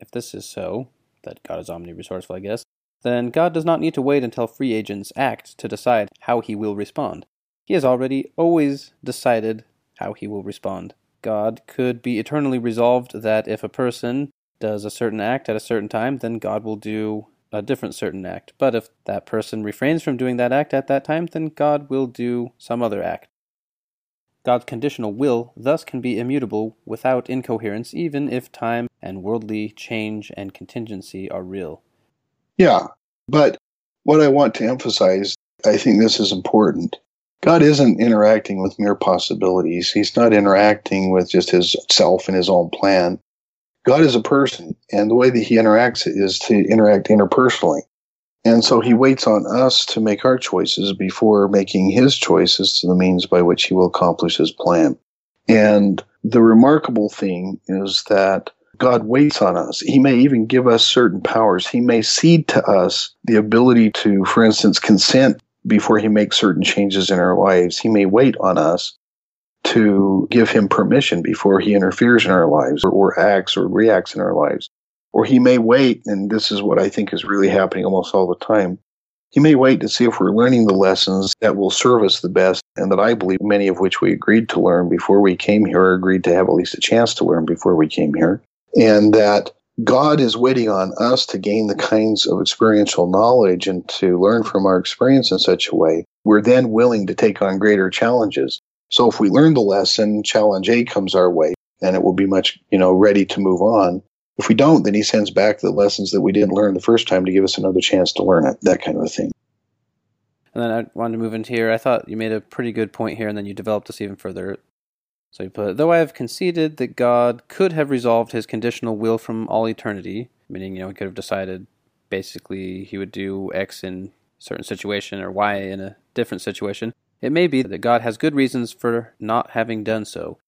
If this is so, that God is omni resourceful, I guess, then God does not need to wait until free agents act to decide how he will respond. He has already always decided how he will respond. God could be eternally resolved that if a person does a certain act at a certain time, then God will do a different certain act. But if that person refrains from doing that act at that time, then God will do some other act. God's conditional will thus can be immutable without incoherence, even if time and worldly change and contingency are real. Yeah, but what I want to emphasize, I think this is important. God isn't interacting with mere possibilities. He's not interacting with just his self and his own plan. God is a person, and the way that he interacts is to interact interpersonally. And so he waits on us to make our choices before making his choices to the means by which he will accomplish his plan. And the remarkable thing is that God waits on us. He may even give us certain powers. He may cede to us the ability to, for instance, consent before he makes certain changes in our lives. He may wait on us to give him permission before he interferes in our lives or, or acts or reacts in our lives. Or he may wait, and this is what I think is really happening almost all the time. He may wait to see if we're learning the lessons that will serve us the best, and that I believe many of which we agreed to learn before we came here, or agreed to have at least a chance to learn before we came here. And that God is waiting on us to gain the kinds of experiential knowledge and to learn from our experience in such a way. We're then willing to take on greater challenges. So if we learn the lesson, challenge A comes our way, and it will be much, you know, ready to move on. If we don't, then he sends back the lessons that we didn't learn the first time to give us another chance to learn it, that kind of a thing. And then I wanted to move into here. I thought you made a pretty good point here, and then you developed this even further. So you put, though I have conceded that God could have resolved his conditional will from all eternity, meaning, you know, he could have decided basically he would do X in a certain situation or Y in a different situation, it may be that God has good reasons for not having done so,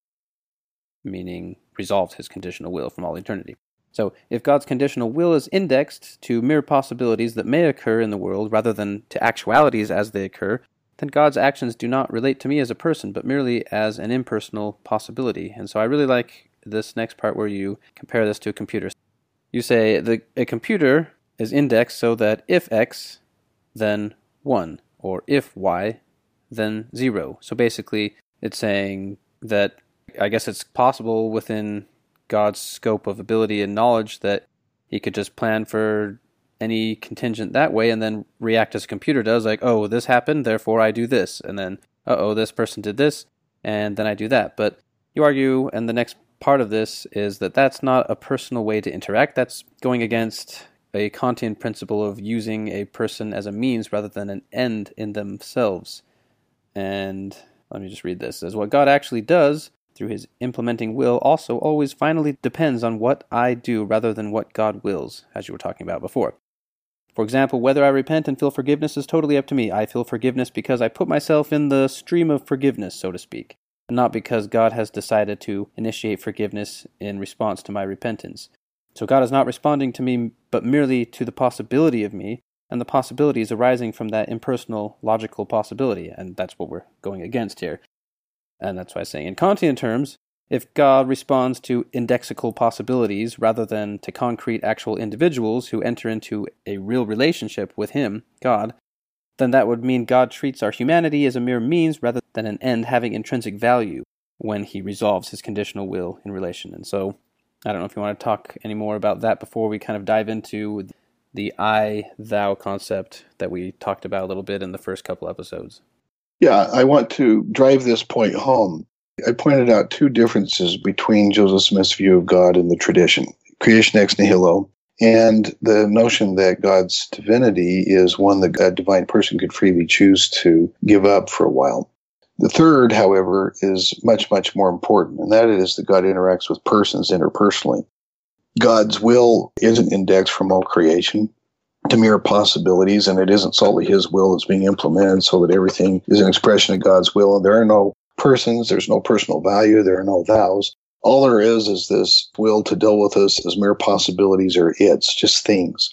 meaning resolved his conditional will from all eternity. So, if God's conditional will is indexed to mere possibilities that may occur in the world rather than to actualities as they occur, then God's actions do not relate to me as a person, but merely as an impersonal possibility. And so I really like this next part where you compare this to a computer. You say the, a computer is indexed so that if x, then 1, or if y, then zero. So basically, it's saying that I guess it's possible within God's scope of ability and knowledge that He could just plan for any contingent that way and then react as a computer does, like, oh, this happened, therefore I do this. And then, oh, this person did this, and then I do that. But you argue, and the next part of this is that that's not a personal way to interact. That's going against a Kantian principle of using a person as a means rather than an end in themselves. And let me just read this. As what God actually does through his implementing will also always finally depends on what I do rather than what God wills, as you were talking about before. For example, whether I repent and feel forgiveness is totally up to me. I feel forgiveness because I put myself in the stream of forgiveness, so to speak, and not because God has decided to initiate forgiveness in response to my repentance. So God is not responding to me, but merely to the possibility of me, and the possibilities arising from that impersonal logical possibility, and that's what we're going against here. And that's why I'm saying in Kantian terms, if God responds to indexical possibilities rather than to concrete actual individuals who enter into a real relationship with Him, God, then that would mean God treats our humanity as a mere means rather than an end having intrinsic value when He resolves His conditional will in relation. And so, I don't know if you want to talk any more about that before we kind of dive into the I thou concept that we talked about a little bit in the first couple episodes. Yeah, I want to drive this point home. I pointed out two differences between Joseph Smith's view of God and the tradition creation ex nihilo, and the notion that God's divinity is one that a divine person could freely choose to give up for a while. The third, however, is much, much more important, and that is that God interacts with persons interpersonally. God's will isn't indexed from all creation to mere possibilities, and it isn't solely His will that's being implemented so that everything is an expression of God's will. And there are no persons, there's no personal value, there are no vows. All there is is this will to deal with us as mere possibilities or it's just things.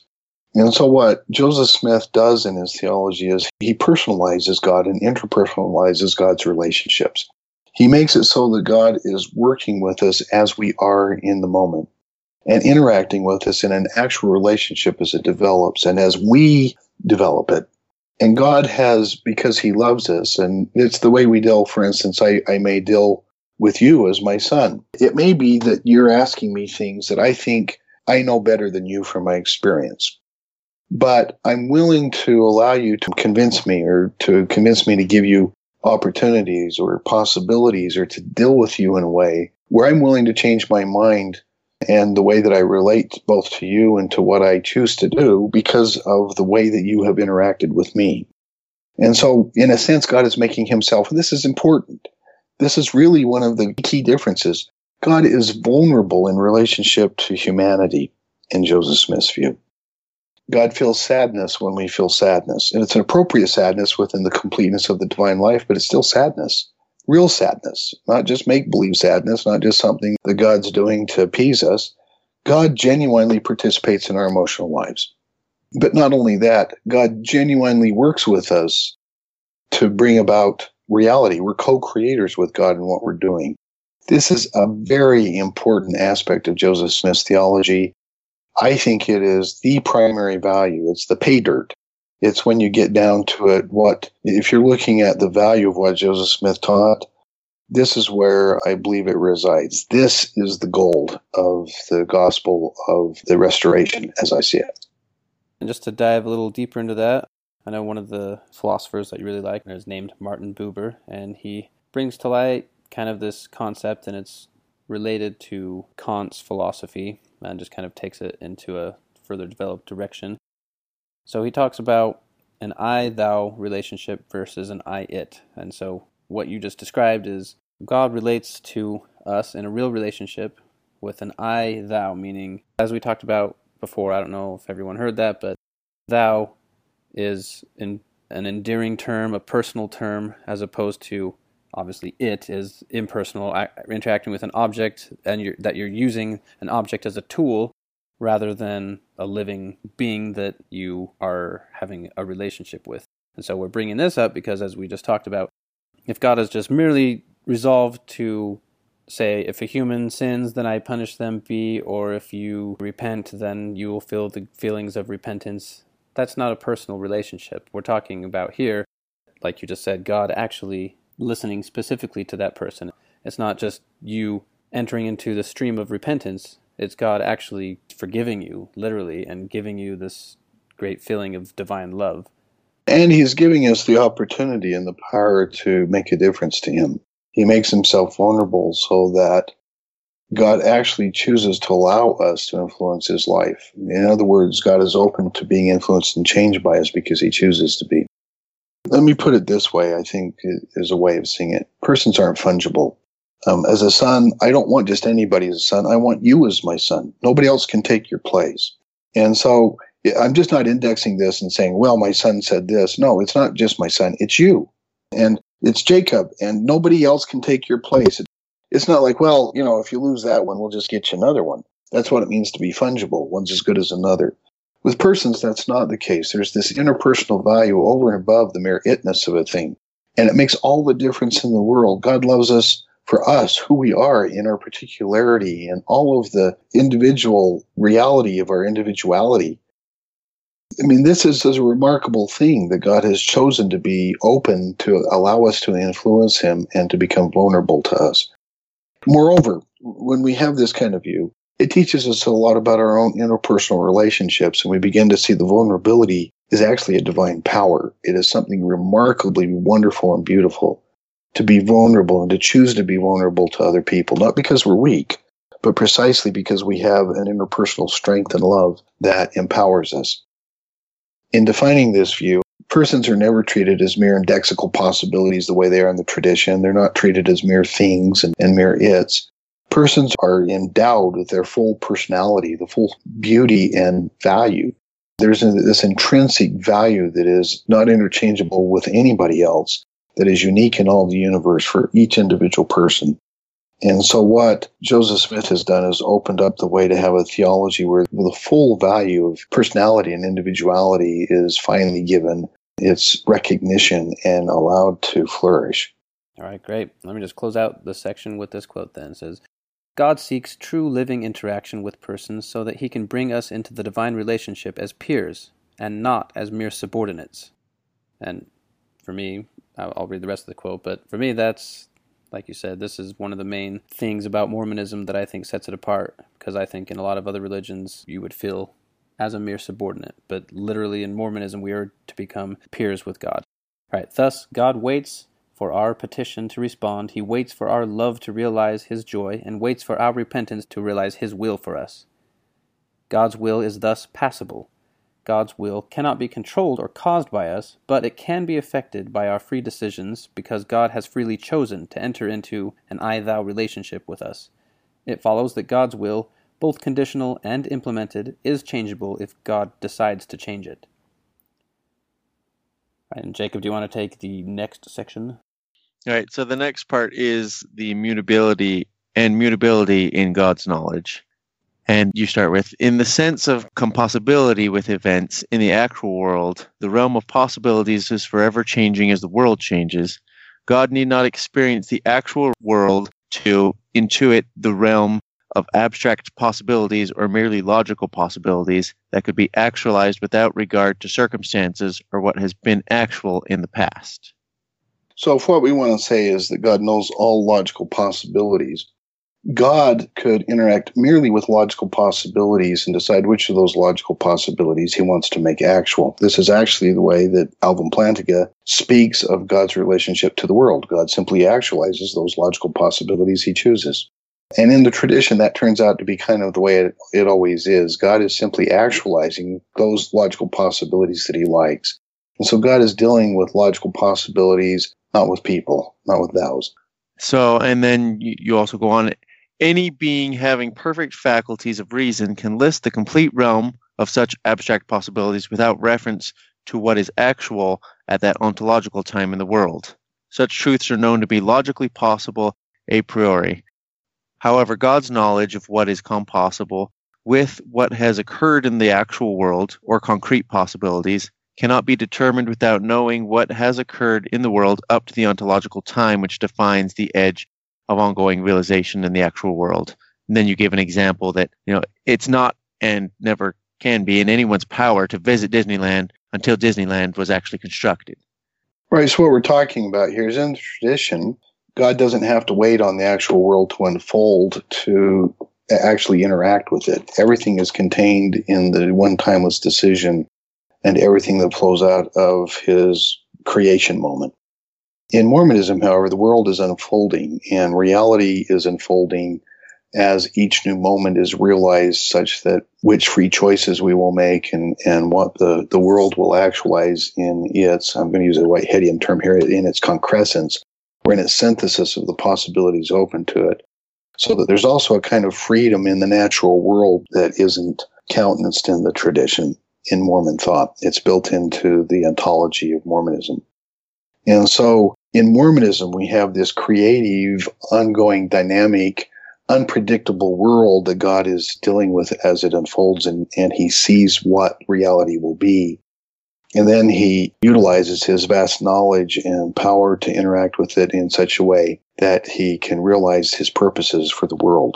And so, what Joseph Smith does in his theology is he personalizes God and interpersonalizes God's relationships. He makes it so that God is working with us as we are in the moment and interacting with us in an actual relationship as it develops and as we develop it. And God has, because He loves us, and it's the way we deal, for instance, I, I may deal with you as my son. It may be that you're asking me things that I think I know better than you from my experience. But I'm willing to allow you to convince me or to convince me to give you opportunities or possibilities or to deal with you in a way where I'm willing to change my mind and the way that I relate both to you and to what I choose to do because of the way that you have interacted with me. And so, in a sense, God is making himself, and this is important. This is really one of the key differences. God is vulnerable in relationship to humanity in Joseph Smith's view. God feels sadness when we feel sadness. And it's an appropriate sadness within the completeness of the divine life, but it's still sadness real sadness, not just make believe sadness, not just something that God's doing to appease us. God genuinely participates in our emotional lives. But not only that, God genuinely works with us to bring about reality. We're co creators with God in what we're doing. This is a very important aspect of Joseph Smith's theology. I think it is the primary value. It's the pay dirt it's when you get down to it, what, if you're looking at the value of what Joseph Smith taught, this is where I believe it resides. This is the gold of the gospel of the restoration, as I see it. And just to dive a little deeper into that, I know one of the philosophers that you really like is named Martin Buber, and he brings to light kind of this concept, and it's related to Kant's philosophy, and just kind of takes it into a further developed direction. So he talks about an I thou relationship versus an I it. And so what you just described is God relates to us in a real relationship with an I thou, meaning, as we talked about before, I don't know if everyone heard that, but thou is in, an endearing term, a personal term, as opposed to obviously it is impersonal, interacting with an object, and you're, that you're using an object as a tool rather than a living being that you are having a relationship with. And so we're bringing this up because, as we just talked about, if God is just merely resolved to say, if a human sins, then I punish them, be, or if you repent, then you will feel the feelings of repentance, that's not a personal relationship. We're talking about here, like you just said, God actually listening specifically to that person. It's not just you entering into the stream of repentance it's God actually forgiving you, literally, and giving you this great feeling of divine love. And he's giving us the opportunity and the power to make a difference to him. He makes himself vulnerable so that God actually chooses to allow us to influence his life. In other words, God is open to being influenced and changed by us because he chooses to be. Let me put it this way, I think is a way of seeing it. Persons aren't fungible. Um, as a son, I don't want just anybody as a son. I want you as my son. Nobody else can take your place. And so I'm just not indexing this and saying, well, my son said this. No, it's not just my son. It's you. And it's Jacob and nobody else can take your place. It's not like, well, you know, if you lose that one, we'll just get you another one. That's what it means to be fungible. One's as good as another. With persons, that's not the case. There's this interpersonal value over and above the mere itness of a thing. And it makes all the difference in the world. God loves us for us, who we are in our particularity and all of the individual reality of our individuality I mean, this is, is a remarkable thing that God has chosen to be open to allow us to influence Him and to become vulnerable to us. Moreover, when we have this kind of view, it teaches us a lot about our own interpersonal relationships, and we begin to see the vulnerability is actually a divine power. It is something remarkably wonderful and beautiful to be vulnerable and to choose to be vulnerable to other people, not because we're weak, but precisely because we have an interpersonal strength and love that empowers us. In defining this view, persons are never treated as mere indexical possibilities the way they are in the tradition. They're not treated as mere things and, and mere its. Persons are endowed with their full personality, the full beauty and value. There's this intrinsic value that is not interchangeable with anybody else, that is unique in all the universe for each individual person. And so, what Joseph Smith has done is opened up the way to have a theology where the full value of personality and individuality is finally given its recognition and allowed to flourish. All right, great. Let me just close out this section with this quote then. It says, God seeks true living interaction with persons so that he can bring us into the divine relationship as peers and not as mere subordinates. And for me, I'll read the rest of the quote, but for me, that's like you said, this is one of the main things about Mormonism that I think sets it apart. Because I think in a lot of other religions, you would feel as a mere subordinate. But literally in Mormonism, we are to become peers with God. Right. Thus, God waits for our petition to respond. He waits for our love to realize His joy, and waits for our repentance to realize His will for us. God's will is thus passible. God's will cannot be controlled or caused by us, but it can be affected by our free decisions because God has freely chosen to enter into an I thou relationship with us. It follows that God's will, both conditional and implemented, is changeable if God decides to change it. And Jacob, do you want to take the next section? All right, so the next part is the mutability and mutability in God's knowledge. And you start with In the sense of compossibility with events in the actual world, the realm of possibilities is forever changing as the world changes. God need not experience the actual world to intuit the realm of abstract possibilities or merely logical possibilities that could be actualized without regard to circumstances or what has been actual in the past. So, if what we want to say is that God knows all logical possibilities, God could interact merely with logical possibilities and decide which of those logical possibilities he wants to make actual. This is actually the way that Alvin Plantinga speaks of God's relationship to the world. God simply actualizes those logical possibilities he chooses. And in the tradition, that turns out to be kind of the way it, it always is. God is simply actualizing those logical possibilities that he likes. And so God is dealing with logical possibilities, not with people, not with thous. So, and then you also go on any being having perfect faculties of reason can list the complete realm of such abstract possibilities without reference to what is actual at that ontological time in the world. Such truths are known to be logically possible a priori. However, God's knowledge of what is compossible with what has occurred in the actual world or concrete possibilities cannot be determined without knowing what has occurred in the world up to the ontological time which defines the edge of ongoing realization in the actual world. And then you give an example that, you know, it's not and never can be in anyone's power to visit Disneyland until Disneyland was actually constructed. Right. So what we're talking about here is in the tradition, God doesn't have to wait on the actual world to unfold to actually interact with it. Everything is contained in the one timeless decision and everything that flows out of his creation moment. In Mormonism, however, the world is unfolding and reality is unfolding as each new moment is realized such that which free choices we will make and, and what the, the world will actualize in its, I'm going to use a Whiteheadian term here, in its concrescence or in its synthesis of the possibilities open to it. So that there's also a kind of freedom in the natural world that isn't countenanced in the tradition in Mormon thought. It's built into the ontology of Mormonism. And so in Mormonism, we have this creative, ongoing, dynamic, unpredictable world that God is dealing with as it unfolds and, and he sees what reality will be. And then he utilizes his vast knowledge and power to interact with it in such a way that he can realize his purposes for the world.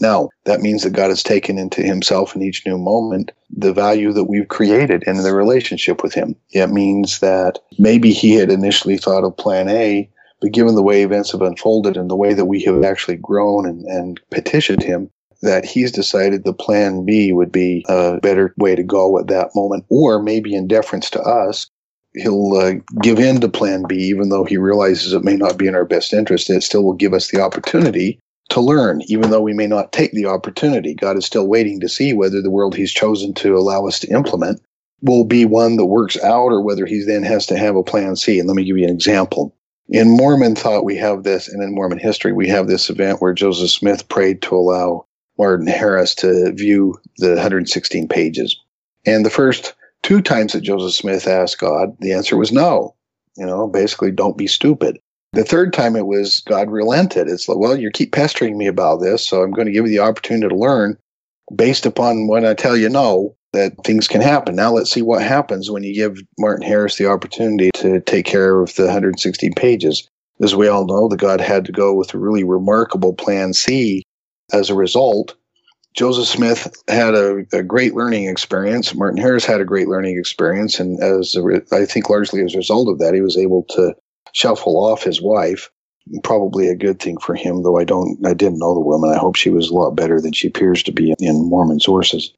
Now, that means that God has taken into himself in each new moment the value that we've created in the relationship with him. It means that maybe he had initially thought of plan A, but given the way events have unfolded and the way that we have actually grown and, and petitioned him, that he's decided the plan B would be a better way to go at that moment, or maybe in deference to us, he'll uh, give in to plan B, even though he realizes it may not be in our best interest. It still will give us the opportunity to learn, even though we may not take the opportunity. God is still waiting to see whether the world He's chosen to allow us to implement will be one that works out or whether He then has to have a plan C. And let me give you an example. In Mormon thought, we have this, and in Mormon history, we have this event where Joseph Smith prayed to allow Martin Harris to view the 116 pages. And the first two times that Joseph Smith asked God, the answer was no. You know, basically, don't be stupid. The third time it was God relented. It's like, well, you keep pestering me about this, so I'm going to give you the opportunity to learn based upon when I tell you no, that things can happen. Now let's see what happens when you give Martin Harris the opportunity to take care of the 116 pages. As we all know, the God had to go with a really remarkable plan C. As a result, Joseph Smith had a, a, great learning experience. Martin Harris had a great learning experience, and as I think largely as a result of that, he was able to shuffle off his wife. Probably a good thing for him, though I don't, I didn't know the woman. I hope she was a lot better than she appears to be in Mormon sources.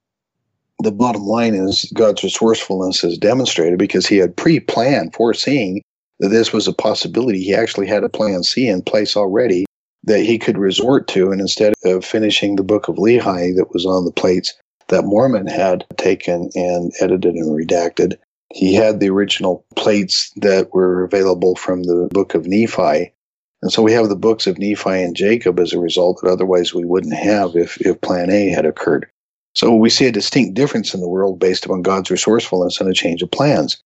The bottom line is God's resourcefulness is demonstrated because he had pre-planned, foreseeing that this was a possibility. He actually had a plan C in place already that he could resort to, and instead of finishing the book of Lehi that was on the plates that Mormon had taken and edited and redacted, he had the original plates that were available from the book of Nephi. And so we have the books of Nephi and Jacob as a result that otherwise we wouldn't have if, if plan A had occurred. So we see a distinct difference in the world based upon God's resourcefulness and a change of plans.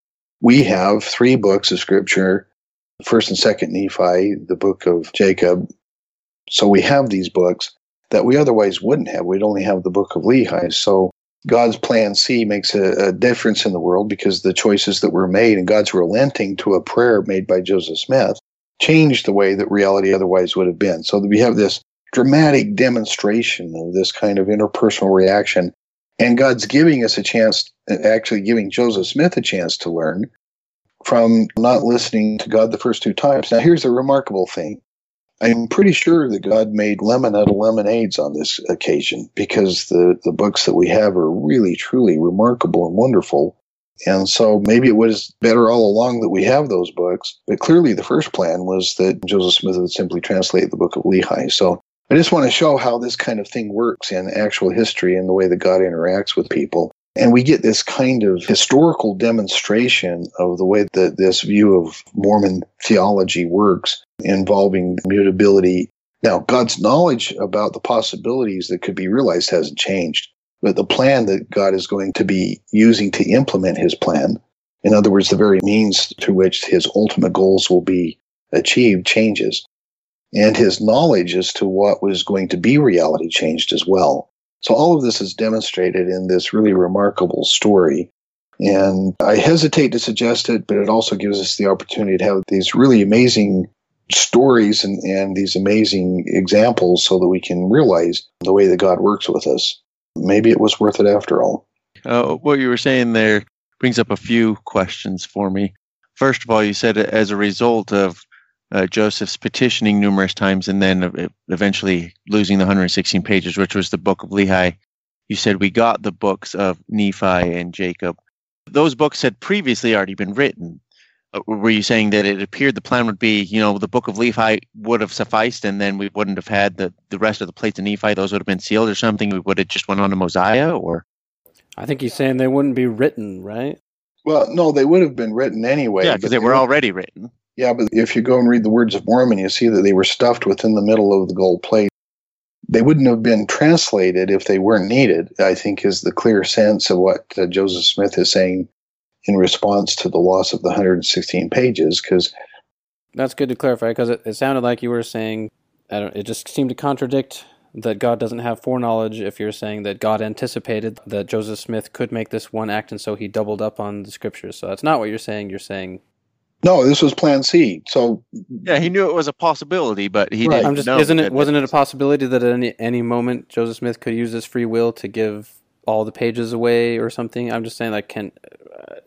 We have three books of scripture, first and second Nephi, the book of Jacob. So we have these books that we otherwise wouldn't have. We'd only have the book of Lehi. So God's plan C makes a, a, difference in the world because the choices that were made and God's relenting to a prayer made by Joseph Smith changed the way that reality otherwise would have been. So we have this dramatic demonstration of this kind of interpersonal reaction. And God's giving us a chance, actually giving Joseph Smith a chance to learn from not listening to God the first two times. Now, here's the remarkable thing I'm pretty sure that God made lemon out of lemonades on this occasion because the, the books that we have are really, truly remarkable and wonderful. And so maybe it was better all along that we have those books. But clearly, the first plan was that Joseph Smith would simply translate the book of Lehi. So I just want to show how this kind of thing works in actual history and the way that God interacts with people. And we get this kind of historical demonstration of the way that this view of Mormon theology works involving mutability. Now, God's knowledge about the possibilities that could be realized hasn't changed, but the plan that God is going to be using to implement his plan, in other words, the very means to which his ultimate goals will be achieved, changes. And his knowledge as to what was going to be reality changed as well. So all of this is demonstrated in this really remarkable story. And I hesitate to suggest it, but it also gives us the opportunity to have these really amazing stories and, and these amazing examples so that we can realize the way that God works with us. Maybe it was worth it after all. Uh, what you were saying there brings up a few questions for me. First of all, you said as a result of uh, Joseph's petitioning numerous times and then eventually losing the 116 pages, which was the book of Lehi, you said we got the books of Nephi and Jacob. those books had previously already been written. Uh, Were you saying that it appeared the plan would be, you know, the book of Nephi would have sufficed and then we wouldn't have had the, the rest of the plates of Nephi, those would have been sealed or something? We would have just went on to Mosiah or? I think he's saying they wouldn't be written, right? Well, no, they would have been written anyway. yeah, because they were already written. Yeah, but if you go and read the words of Mormon, you see that they were stuffed within the middle of the gold plate. They wouldn't have been translated if they weren't needed, I think, is the clear sense of what uh, Joseph Smith is saying in response to the loss of the 116 pages. Because, That's good to clarify because it, it sounded like you were saying, I don't, it just seemed to contradict that God doesn't have foreknowledge if you're saying that God anticipated that Joseph Smith could make this one act and so he doubled up on the scriptures. So that's not what you're saying. You're saying, no, this was Plan C. So, Yeah, he knew it was a possibility, but he Right. didn't I'm just, know isn't that it, wasn't it a possibility that at any, any moment Joseph Smith could use his free will to give all the pages away or something? I'm just saying, like, can,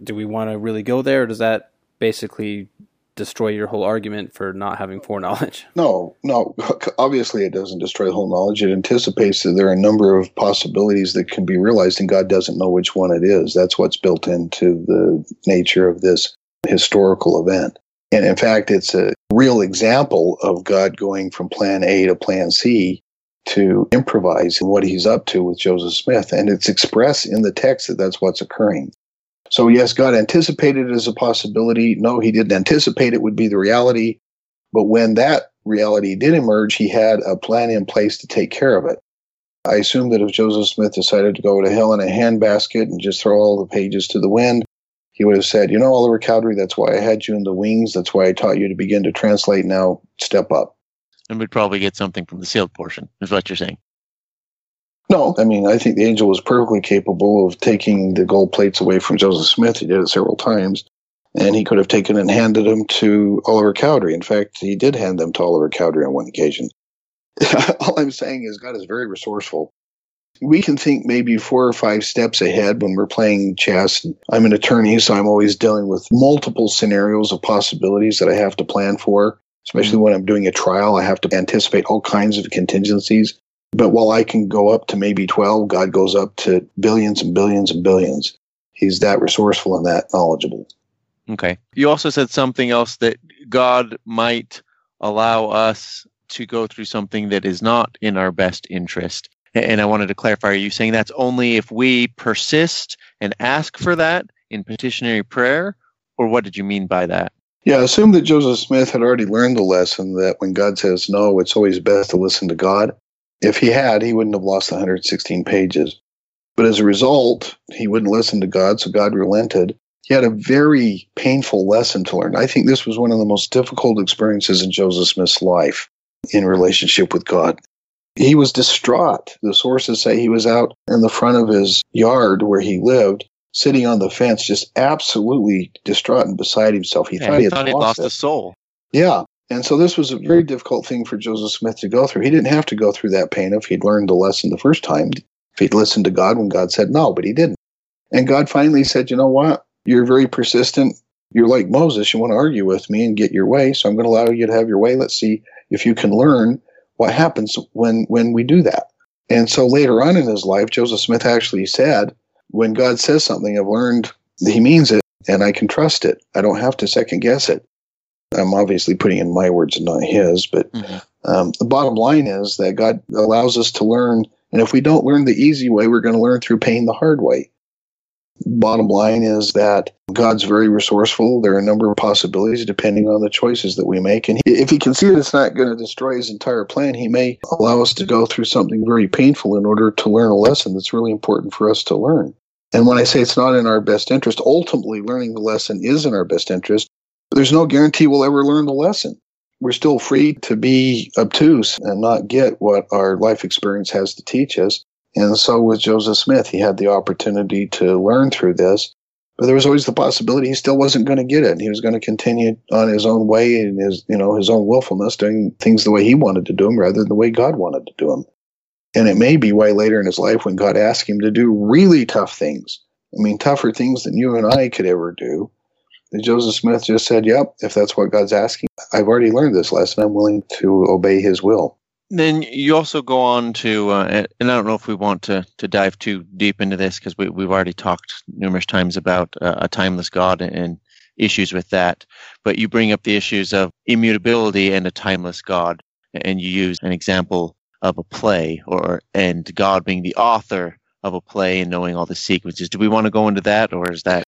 do we want to really go there or does that basically destroy your whole argument for not having foreknowledge? no, no, obviously it doesn't destroy the whole knowledge. It anticipates that there are a number of possibilities that can be realized, and God doesn't know which one it is. That's what's built into the nature of this historical event. And in fact, it's a real example of God going from plan A to plan C to improvise what he's up to with Joseph Smith. And it's expressed in the text that that's what's occurring. So, yes, God anticipated it as a possibility. No, he didn't anticipate it would be the reality. But when that reality did emerge, he had a plan in place to take care of it. I assume that if Joseph Smith decided to go to hell in a handbasket and just throw all the pages to the wind, he would have said, You know, Oliver Cowdery, that's why I had you in the wings. That's why I taught you to begin to translate. Now step up. And we'd probably get something from the sealed portion, is what you're saying. No, I mean, I think the angel was perfectly capable of taking the gold plates away from Joseph Smith. He did it several times. And he could have taken and handed them to Oliver Cowdery. In fact, he did hand them to Oliver Cowdery on one occasion. All I'm saying is God is very resourceful. We can think maybe four or five steps ahead when we're playing chess. I'm an attorney, so I'm always dealing with multiple scenarios of possibilities that I have to plan for. Especially mm-hmm. when I'm doing a trial, I have to anticipate all kinds of contingencies. But while I can go up to maybe 12, God goes up to billions and billions and billions. He's that resourceful and that knowledgeable. Okay. You also said something else that God might allow us to go through something that is not in our best interest. And I wanted to clarify are you saying that's only if we persist and ask for that in petitionary prayer? Or what did you mean by that? Yeah, assume that Joseph Smith had already learned the lesson that when God says no, it's always best to listen to God. If he had, he wouldn't have lost the 116 pages. But as a result, he wouldn't listen to God, so God relented. He had a very painful lesson to learn. I think this was one of the most difficult experiences in Joseph Smith's life in relationship with God. He was distraught. The sources say he was out in the front of his yard where he lived, sitting on the fence, just absolutely distraught and beside himself. He Yeah, thought he he had thought lost lost a soul. Yeah. And so this was a very difficult thing for Joseph Smith to go through. He didn't have to go through that pain if he'd learned the lesson the first time, if he'd listened to God when God said no, but he didn't. And God finally said, you know what? You're very persistent. You're like Moses. You want to argue with me and get your way. So I'm going to allow you to have your way. Let's see if you can learn what happens when, when we do that. And so later on in his life, Joseph Smith actually said, when God says something, I've learned he means it and I can trust it. I don't have to second guess it. I'm obviously putting in my words and not his, but um, the bottom line is that God allows us to learn. And if we don't learn the easy way, we're going to learn through pain the hard way. Bottom line is that God's very resourceful. There are a number of possibilities depending on the choices that we make. And if he can see that it's not going to destroy his entire plan, he may allow us to go through something very painful in order to learn a lesson that's really important for us to learn. And when I say it's not in our best interest, ultimately learning the lesson is in our best interest. There's no guarantee we'll ever learn the lesson. We're still free to be obtuse and not get what our life experience has to teach us. And so with Joseph Smith, he had the opportunity to learn through this, but there was always the possibility he still wasn't going to get it. And he was going to continue on his own way and his, you know, his own willfulness, doing things the way he wanted to do them rather than the way God wanted to do them. And it may be way later in his life when God asked him to do really tough things. I mean, tougher things than you and I could ever do. That Joseph Smith just said, Yep, if that's what God's asking, I've already learned this lesson. I'm willing to obey his will. Then you also go on to, uh, and I don't know if we want to, to dive too deep into this because we, we've already talked numerous times about uh, a timeless God and issues with that. But you bring up the issues of immutability and a timeless God, and you use an example of a play, or and God being the author of a play and knowing all the sequences. Do we want to go into that, or is that?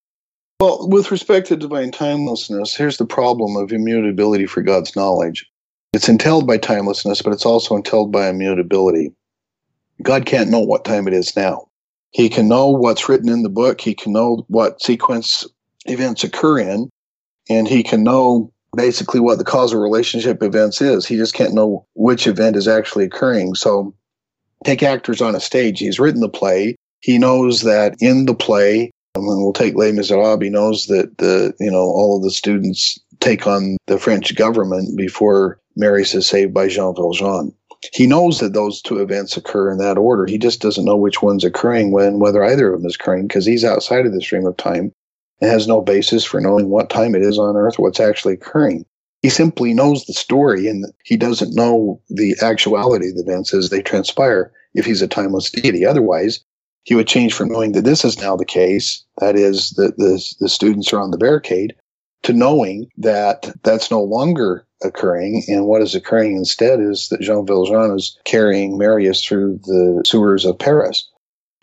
Well, with respect to divine timelessness, here's the problem of immutability for God's knowledge. It's entailed by timelessness, but it's also entailed by immutability. God can't know what time it is now. He can know what's written in the book. He can know what sequence events occur in, and he can know basically what the causal relationship events is. He just can't know which event is actually occurring. So take actors on a stage. He's written the play. He knows that in the play, and we'll take Les Miserables, he knows that the, you know, all of the students take on the French government before Marius is saved by Jean Valjean. He knows that those two events occur in that order. He just doesn't know which one's occurring when, whether either of them is occurring, because he's outside of the stream of time and has no basis for knowing what time it is on Earth, what's actually occurring. He simply knows the story and he doesn't know the actuality of the events as they transpire if he's a timeless deity. Otherwise, he would change from knowing that this is now the case, that is, that the, the students are on the barricade, to knowing that that's no longer occurring. And what is occurring instead is that Jean Valjean is carrying Marius through the sewers of Paris.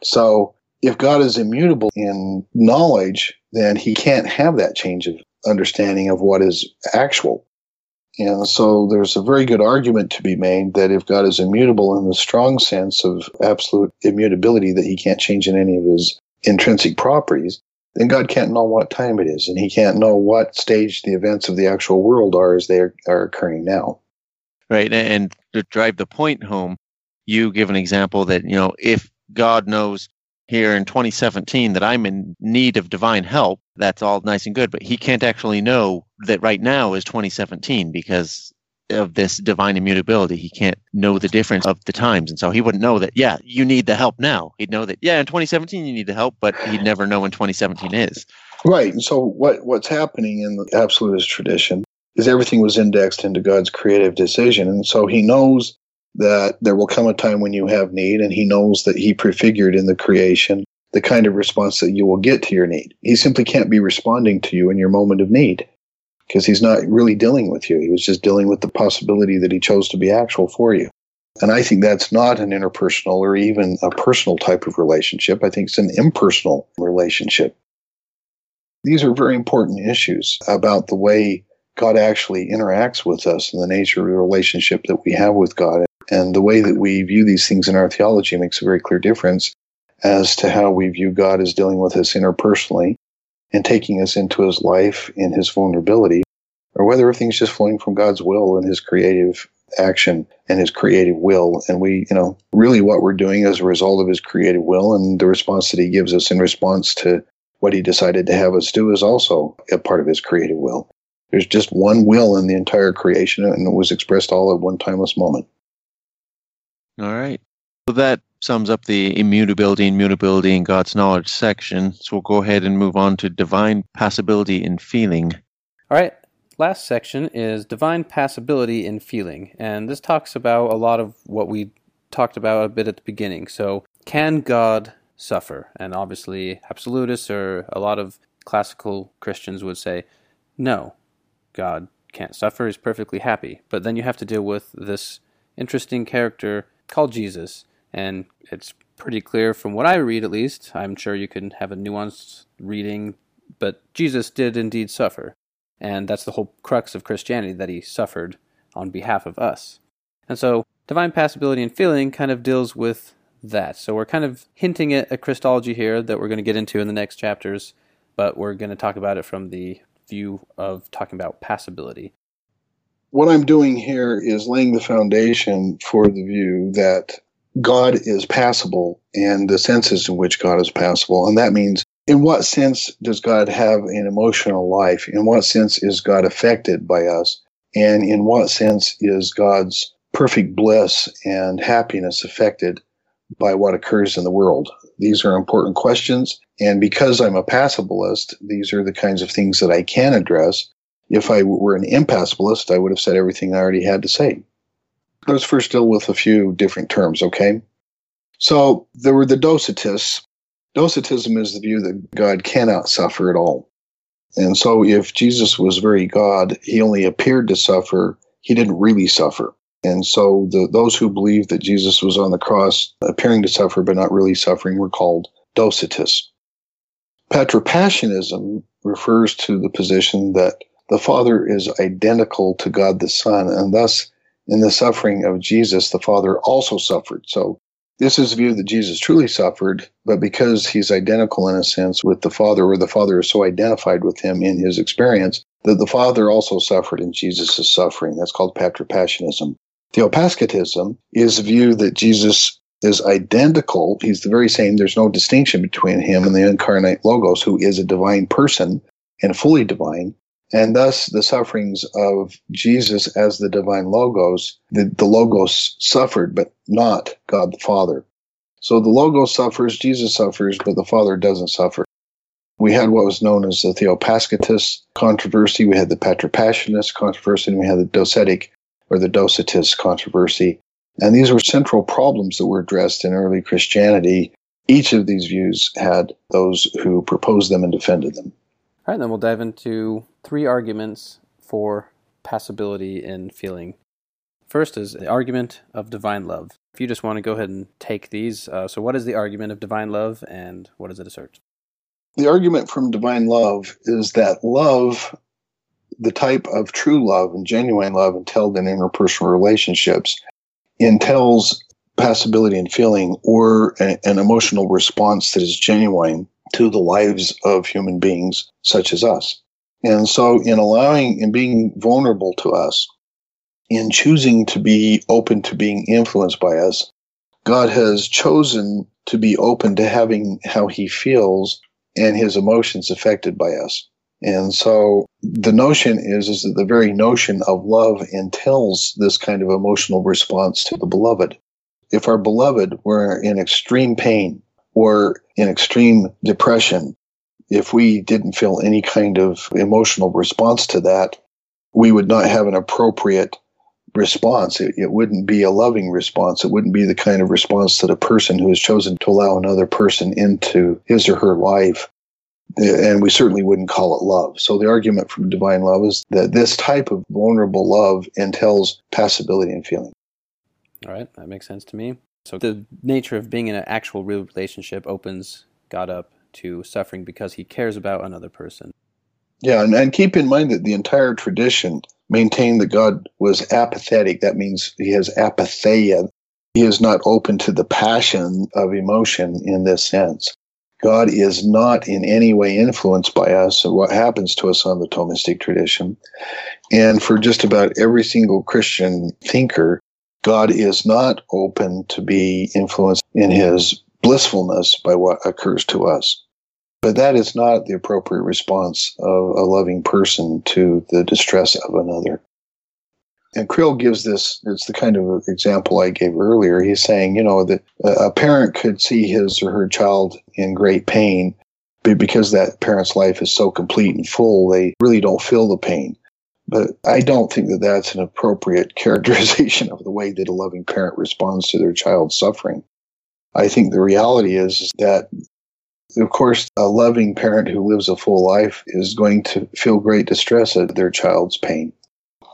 So if God is immutable in knowledge, then he can't have that change of understanding of what is actual. And so there's a very good argument to be made that if God is immutable in the strong sense of absolute immutability, that he can't change in any of his intrinsic properties, then God can't know what time it is, and he can't know what stage the events of the actual world are as they are, are occurring now. Right. And to drive the point home, you give an example that, you know, if God knows here in 2017 that I'm in need of divine help, that's all nice and good, but he can't actually know that right now is 2017 because of this divine immutability. He can't know the difference of the times. And so he wouldn't know that, yeah, you need the help now. He'd know that, yeah, in 2017 you need the help, but he'd never know when 2017 is. Right. And so what, what's happening in the absolutist tradition is everything was indexed into God's creative decision. And so he knows that there will come a time when you have need, and he knows that he prefigured in the creation the kind of response that you will get to your need. He simply can't be responding to you in your moment of need because he's not really dealing with you. He was just dealing with the possibility that he chose to be actual for you. And I think that's not an interpersonal or even a personal type of relationship. I think it's an impersonal relationship. These are very important issues about the way God actually interacts with us and the nature of the relationship that we have with God. And the way that we view these things in our theology makes a very clear difference as to how we view God as dealing with us interpersonally and taking us into his life in his vulnerability, or whether everything's just flowing from God's will and his creative action and his creative will. And we, you know, really what we're doing as a result of his creative will and the response that he gives us in response to what he decided to have us do is also a part of his creative will. There's just one will in the entire creation, and it was expressed all at one timeless moment. All right. So that sums up the immutability and mutability in God's knowledge section. So we'll go ahead and move on to divine passibility in feeling. All right. Last section is divine passibility in feeling. And this talks about a lot of what we talked about a bit at the beginning. So, can God suffer? And obviously, absolutists or a lot of classical Christians would say, no, God can't suffer. He's perfectly happy. But then you have to deal with this interesting character called Jesus and it's pretty clear from what I read, at least. I'm sure you can have a nuanced reading, but Jesus did indeed suffer. And that's the whole crux of Christianity, that he suffered on behalf of us. And so, divine passibility and feeling kind of deals with that. So, we're kind of hinting at a Christology here that we're going to get into in the next chapters, but we're going to talk about it from the view of talking about passibility. What I'm doing here is laying the foundation for the view that God is passible and the senses in which God is passible. And that means, in what sense does God have an emotional life? In what sense is God affected by us? And in what sense is God's perfect bliss and happiness affected by what occurs in the world? These are important questions. And because I'm a passibilist, these are the kinds of things that I can address. If I were an impassibilist, I would have said everything I already had to say. Let's first deal with a few different terms, okay? So there were the Docetists. Docetism is the view that God cannot suffer at all. And so if Jesus was very God, he only appeared to suffer, he didn't really suffer. And so the, those who believed that Jesus was on the cross appearing to suffer but not really suffering were called Docetists. Patripassianism refers to the position that the Father is identical to God the Son, and thus in the suffering of Jesus, the Father also suffered. So this is a view that Jesus truly suffered, but because he's identical in a sense with the Father, or the Father is so identified with him in his experience, that the Father also suffered in Jesus' suffering. That's called patripassianism. Theopaschitism is a view that Jesus is identical. He's the very same. There's no distinction between him and the incarnate Logos, who is a divine person and fully divine. And thus, the sufferings of Jesus as the divine Logos, the, the Logos suffered, but not God the Father. So the Logos suffers, Jesus suffers, but the Father doesn't suffer. We had what was known as the Theopaschitist controversy, we had the Patripassianist controversy, and we had the Docetic or the Docetist controversy. And these were central problems that were addressed in early Christianity. Each of these views had those who proposed them and defended them. All right, then we'll dive into three arguments for passibility in feeling. First is the argument of divine love. If you just want to go ahead and take these, uh, so what is the argument of divine love and what does it assert? The argument from divine love is that love, the type of true love and genuine love entailed in interpersonal relationships, entails passibility and feeling or a, an emotional response that is genuine to the lives of human beings such as us. And so, in allowing and being vulnerable to us, in choosing to be open to being influenced by us, God has chosen to be open to having how he feels and his emotions affected by us. And so the notion is, is that the very notion of love entails this kind of emotional response to the beloved. If our beloved were in extreme pain or in extreme depression, if we didn't feel any kind of emotional response to that, we would not have an appropriate response. It, it, wouldn't be a loving response. It wouldn't be the kind of response that a person who has chosen to allow another person into his or her life and we certainly wouldn't call it love. So the argument from divine love is that this type of vulnerable love entails passibility and feeling. All right, that makes sense to me. So the nature of being in an actual real relationship opens God up to suffering because he cares about another person. Yeah, and, and keep in mind that the entire tradition maintained that God was apathetic. That means he has apatheia. He is not open to the passion of emotion in this sense. God is not in any way influenced by us or what happens to us on the Thomistic tradition. And for just about every single Christian thinker, God is not open to be influenced in his blissfulness by what occurs to us. But that is not the appropriate response of a loving person to the distress of another and Creel gives this, it's the kind of example I gave earlier. He's saying, you know, that a parent could see his or her child in great pain, but because that parent's life is so complete and full, they really don't feel the pain. But I don't think that that's an appropriate characterization of the way that a loving parent responds to their child's suffering. I think the reality is that, of course, a loving parent who lives a full life is going to feel great distress at their child's pain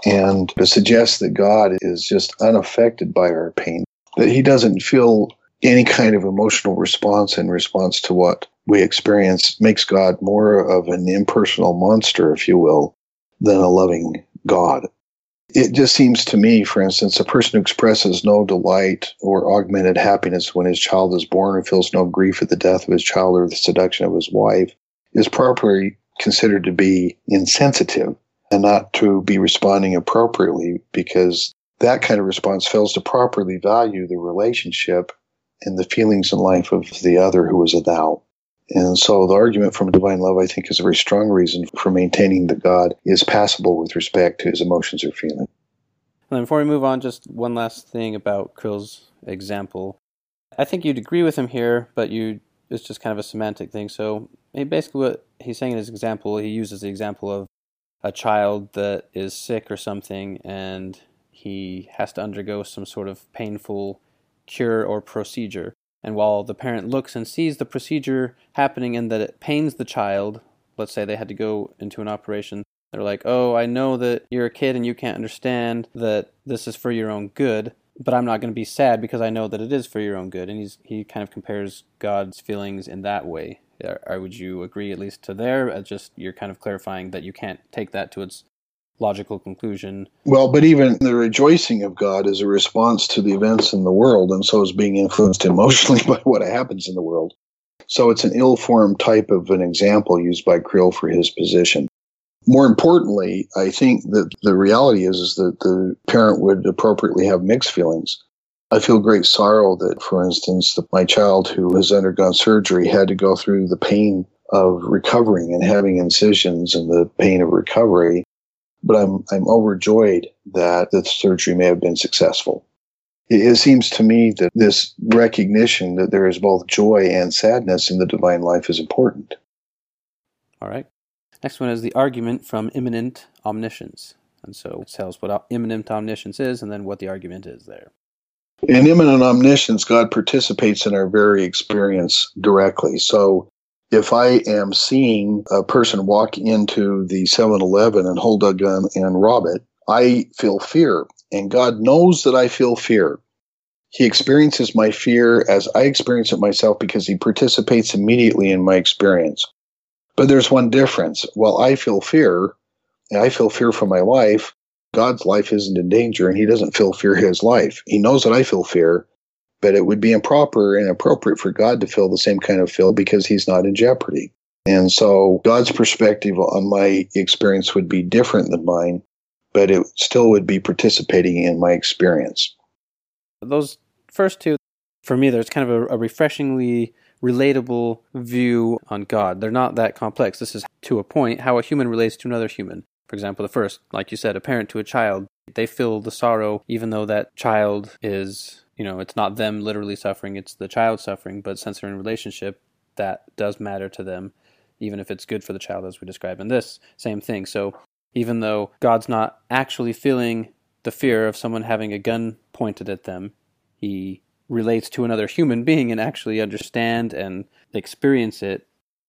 and to suggest that God is just unaffected by our pain, that he doesn't feel any kind of emotional response in response to what we experience makes God more of an impersonal monster, if you will, than a loving God. It just seems to me, for instance, a person who expresses no delight or augmented happiness when his child is born and feels no grief at the death of his child or the seduction of his wife is properly considered to be insensitive and not to be responding appropriately because that kind of response fails to properly value the relationship and the feelings and life of the other who is a thou. And so the argument from divine love, I think, is a very strong reason for maintaining that God is passible with respect to his emotions or feelings. And before we move on, just one last thing about Creel's example. I think you'd agree with him here, but you it's just kind of a semantic thing. So basically what he's saying in his example, he uses the example of a child that is sick or something and he has to undergo some sort of painful cure or procedure. And while the parent looks and sees the procedure happening and that it pains the child, let's say they had to go into an operation, they're like, oh, I know that you're a kid and you can't understand that this is for your own good, but I'm not going to be sad because I know that it is for your own good. And he's, he kind of compares God's feelings in that way. Or would you agree at least to there? Uh, just you're kind of clarifying that you can't take that to its logical conclusion. Well, but even the rejoicing of God is a response to the events in the world, and so is being influenced emotionally by what happens in the world. So it's an ill formed type of an example used by Creel for his position. More importantly, I think that the reality is, is that the parent would appropriately have mixed feelings. I feel great sorrow that, for instance, that my child who has undergone surgery had to go through the pain of recovering and having incisions and the pain of recovery but I'm I'm overjoyed that the surgery may have been successful. It, it seems to me that this recognition that there is both joy and sadness in the divine life is important. All right. Next one is the argument from immanent omniscience. And so it tells what immanent omniscience is and then what the argument is there. In immanent omniscience, God participates in our very experience directly. So if I am seeing a person walk into the 7 Eleven and hold a gun and rob it, I feel fear. And God knows that I feel fear. He experiences my fear as I experience it myself because He participates immediately in my experience. But there's one difference. While I feel fear, and I feel fear for my life, God's life isn't in danger and He doesn't feel fear his life. He knows that I feel fear, but it would be improper and inappropriate for God to feel the same kind of feel because he's not in jeopardy. And so God's perspective on my experience would be different than mine, but it still would be participating in my experience. Those first two, for me, there's kind of a, a refreshingly relatable view on God. They're not that complex. This is to a point how a human relates to another human. For example, the first, like you said, a parent to a child, they feel the sorrow even though that child is you know, it's not them literally suffering, it's the child suffering, but since they're in a relationship, that does matter to them, even if it's good for the child, as we describe in this same thing. So even though God's not actually feeling the fear of someone having a gun pointed at them, he relates to another human being and actually understand and experience it.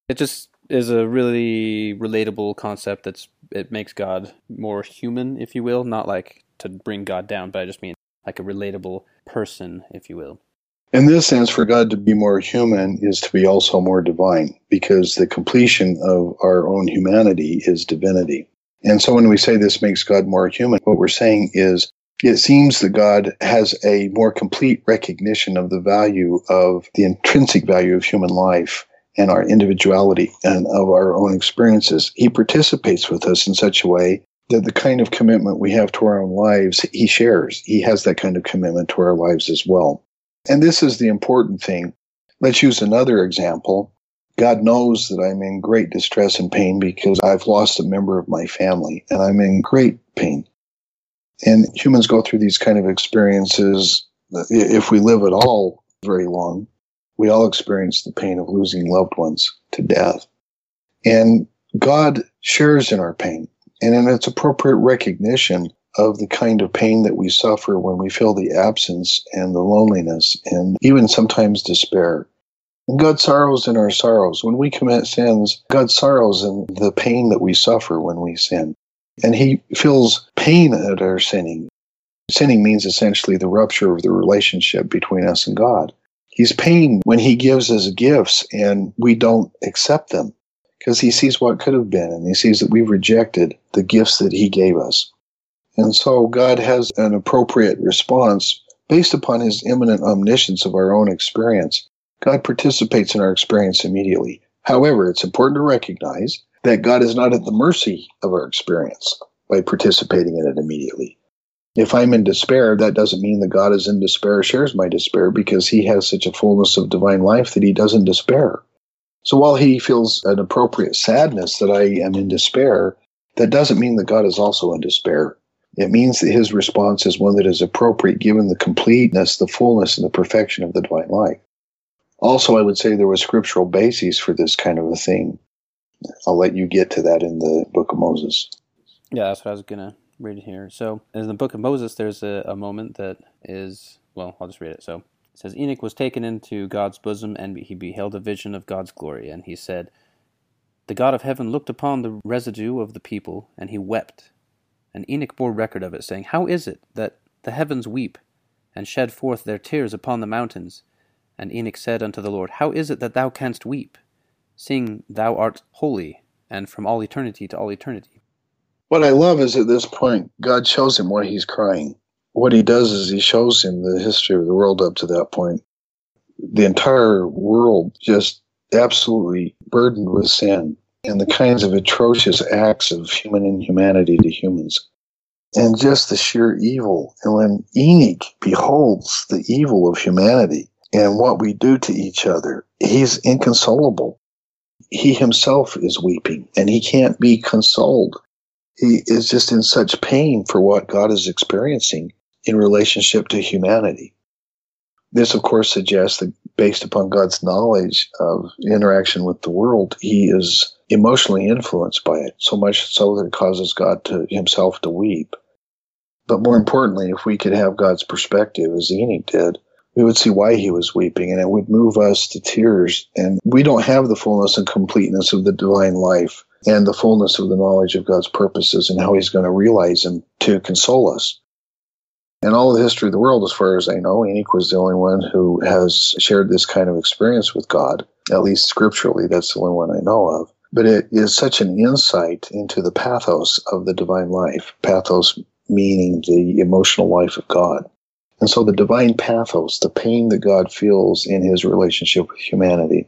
It just is a really relatable concept that's it makes God more human, if you will, not like to bring God down, but I just mean like a relatable person, if you will. In this sense, for God to be more human is to be also more divine, because the completion of our own humanity is divinity. And so when we say this makes God more human, what we're saying is it seems that God has a more complete recognition of the value of the intrinsic value of human life and our individuality and of our own experiences. He participates with us in such a way that the kind of commitment we have to our own lives, he shares. He has that kind of commitment to our lives as well. And this is the important thing. Let's use another example. God knows that I'm in great distress and pain because I've lost a member of my family and I'm in great pain. And humans go through these kind of experiences. If we live at all very long, we all experience the pain of losing loved ones to death. And God shares in our pain and in its appropriate recognition of the kind of pain that we suffer when we feel the absence and the loneliness and even sometimes despair. God sorrows in our sorrows. When we commit sins, God sorrows in the pain that we suffer when we sin. And He feels pain at our sinning. Sinning means essentially the rupture of the relationship between us and God. He's pain when He gives us gifts and we don't accept them because he sees what could have been and he sees that we've rejected the gifts that he gave us. And so God has an appropriate response based upon his immanent omniscience of our own experience. God participates in our experience immediately. However, it's important to recognize that God is not at the mercy of our experience by participating in it immediately. If I'm in despair, that doesn't mean that God is in despair, shares my despair, because he has such a fullness of divine life that he doesn't despair. So while he feels an appropriate sadness that I am in despair, that doesn't mean that God is also in despair. It means that his response is one that is appropriate given the completeness, the fullness, and the perfection of the divine life. Also, I would say there was scriptural bases for this kind of a thing. I'll let you get to that in the book of Moses. Yeah, that's what I was going to read here. So, in the book of Moses, there's a, a moment that is, well, I'll just read it. So, it says, Enoch was taken into God's bosom, and he beheld a vision of God's glory. And he said, The God of heaven looked upon the residue of the people, and he wept. And Enoch bore record of it, saying, How is it that the heavens weep, and shed forth their tears upon the mountains? And Enoch said unto the Lord, How is it that thou canst weep, seeing thou art holy, and from all eternity to all eternity? What I love is at this point, God shows him why he's crying. What he does is he shows him the history of the world up to that point. The entire world just absolutely burdened with sin and the kinds of atrocious acts of human inhumanity to humans. And just the sheer evil. And when Enoch beholds the evil of humanity and what we do to each other, he's inconsolable. He himself is weeping and he can't be consoled. He is just in such pain for what God is experiencing in relationship to humanity. This, of course, suggests that based upon God's knowledge of interaction with the world, he is emotionally influenced by it, so much so that it causes God to himself to weep. But more importantly, if we could have God's perspective, as Enoch did, we would see why he was weeping, and it would move us to tears. And we don't have the fullness and completeness of the divine life and the fullness of the knowledge of God's purposes and how he's going to realize them to console us. In all the history of the world, as far as I know, Enoch was the only one who has shared this kind of experience with God, at least scripturally. That's the only one I know of. But it is such an insight into the pathos of the divine life, pathos meaning the emotional life of God. And so the divine pathos, the pain that God feels in his relationship with humanity.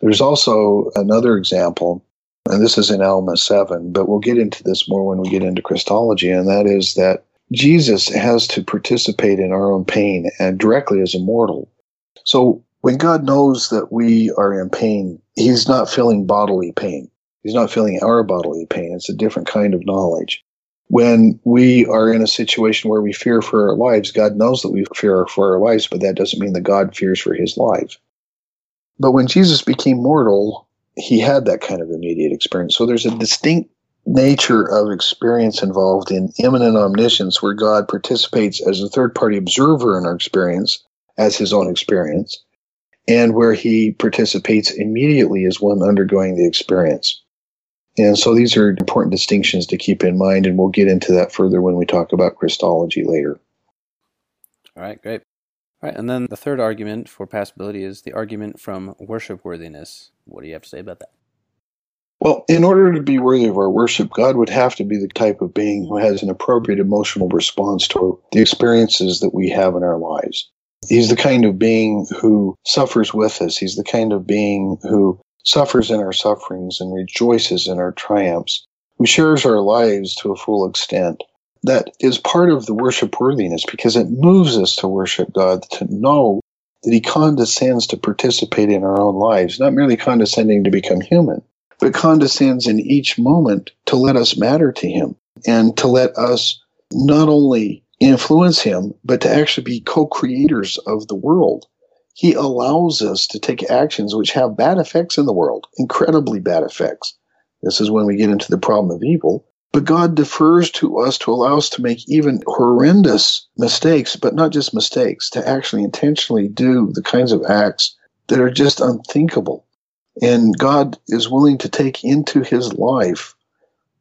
There's also another example, and this is in Alma 7, but we'll get into this more when we get into Christology, and that is that Jesus has to participate in our own pain and directly as a mortal. So when God knows that we are in pain, he's not feeling bodily pain. He's not feeling our bodily pain. It's a different kind of knowledge. When we are in a situation where we fear for our lives, God knows that we fear for our lives, but that doesn't mean that God fears for his life. But when Jesus became mortal, he had that kind of immediate experience. So there's a distinct nature of experience involved in immanent omniscience where God participates as a third party observer in our experience as his own experience, and where he participates immediately as one undergoing the experience. And so these are important distinctions to keep in mind, and we'll get into that further when we talk about Christology later. All right, great. All right, and then the third argument for passibility is the argument from worship worthiness. What do you have to say about that? Well, in order to be worthy of our worship, God would have to be the type of being who has an appropriate emotional response to the experiences that we have in our lives. He's the kind of being who suffers with us. He's the kind of being who suffers in our sufferings and rejoices in our triumphs, who shares our lives to a full extent. That is part of the worship worthiness because it moves us to worship God, to know that He condescends to participate in our own lives, not merely condescending to become human, but condescends in each moment to let us matter to him and to let us not only influence him, but to actually be co creators of the world. He allows us to take actions which have bad effects in the world, incredibly bad effects. This is when we get into the problem of evil. But God defers to us to allow us to make even horrendous mistakes, but not just mistakes, to actually intentionally do the kinds of acts that are just unthinkable and God is willing to take into his life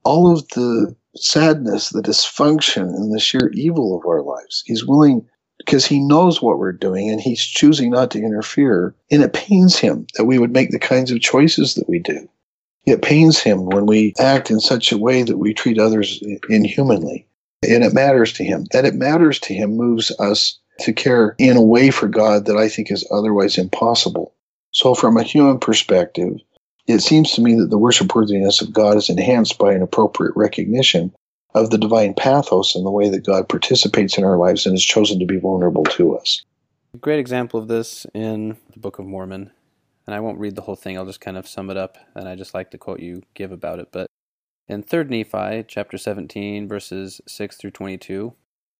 all of the sadness, the dysfunction, and the sheer evil of our lives. He's willing because he knows what we're doing and he's choosing not to interfere. And it pains him that we would make the kinds of choices that we do. It pains him when we act in such a way that we treat others inhumanly. And it matters to him. That it matters to him moves us to care in a way for God that I think is otherwise impossible. So, from a human perspective, it seems to me that the worship worthiness of God is enhanced by an appropriate recognition of the divine pathos and the way that God participates in our lives and has chosen to be vulnerable to us. A great example of this in the Book of Mormon, and I won't read the whole thing, I'll just kind of sum it up, and I just like the quote you give about it. But in 3rd Nephi, chapter 17, verses 6 through 22,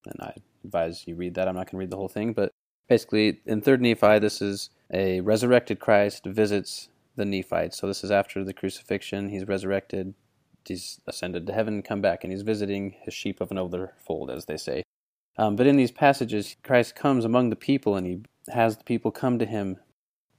and I advise you read that, I'm not going to read the whole thing, but basically in 3rd Nephi, this is a resurrected Christ visits the Nephites. So this is after the crucifixion. He's resurrected, he's ascended to heaven come back, and he's visiting his sheep of another fold, as they say. Um, but in these passages, Christ comes among the people, and he has the people come to him,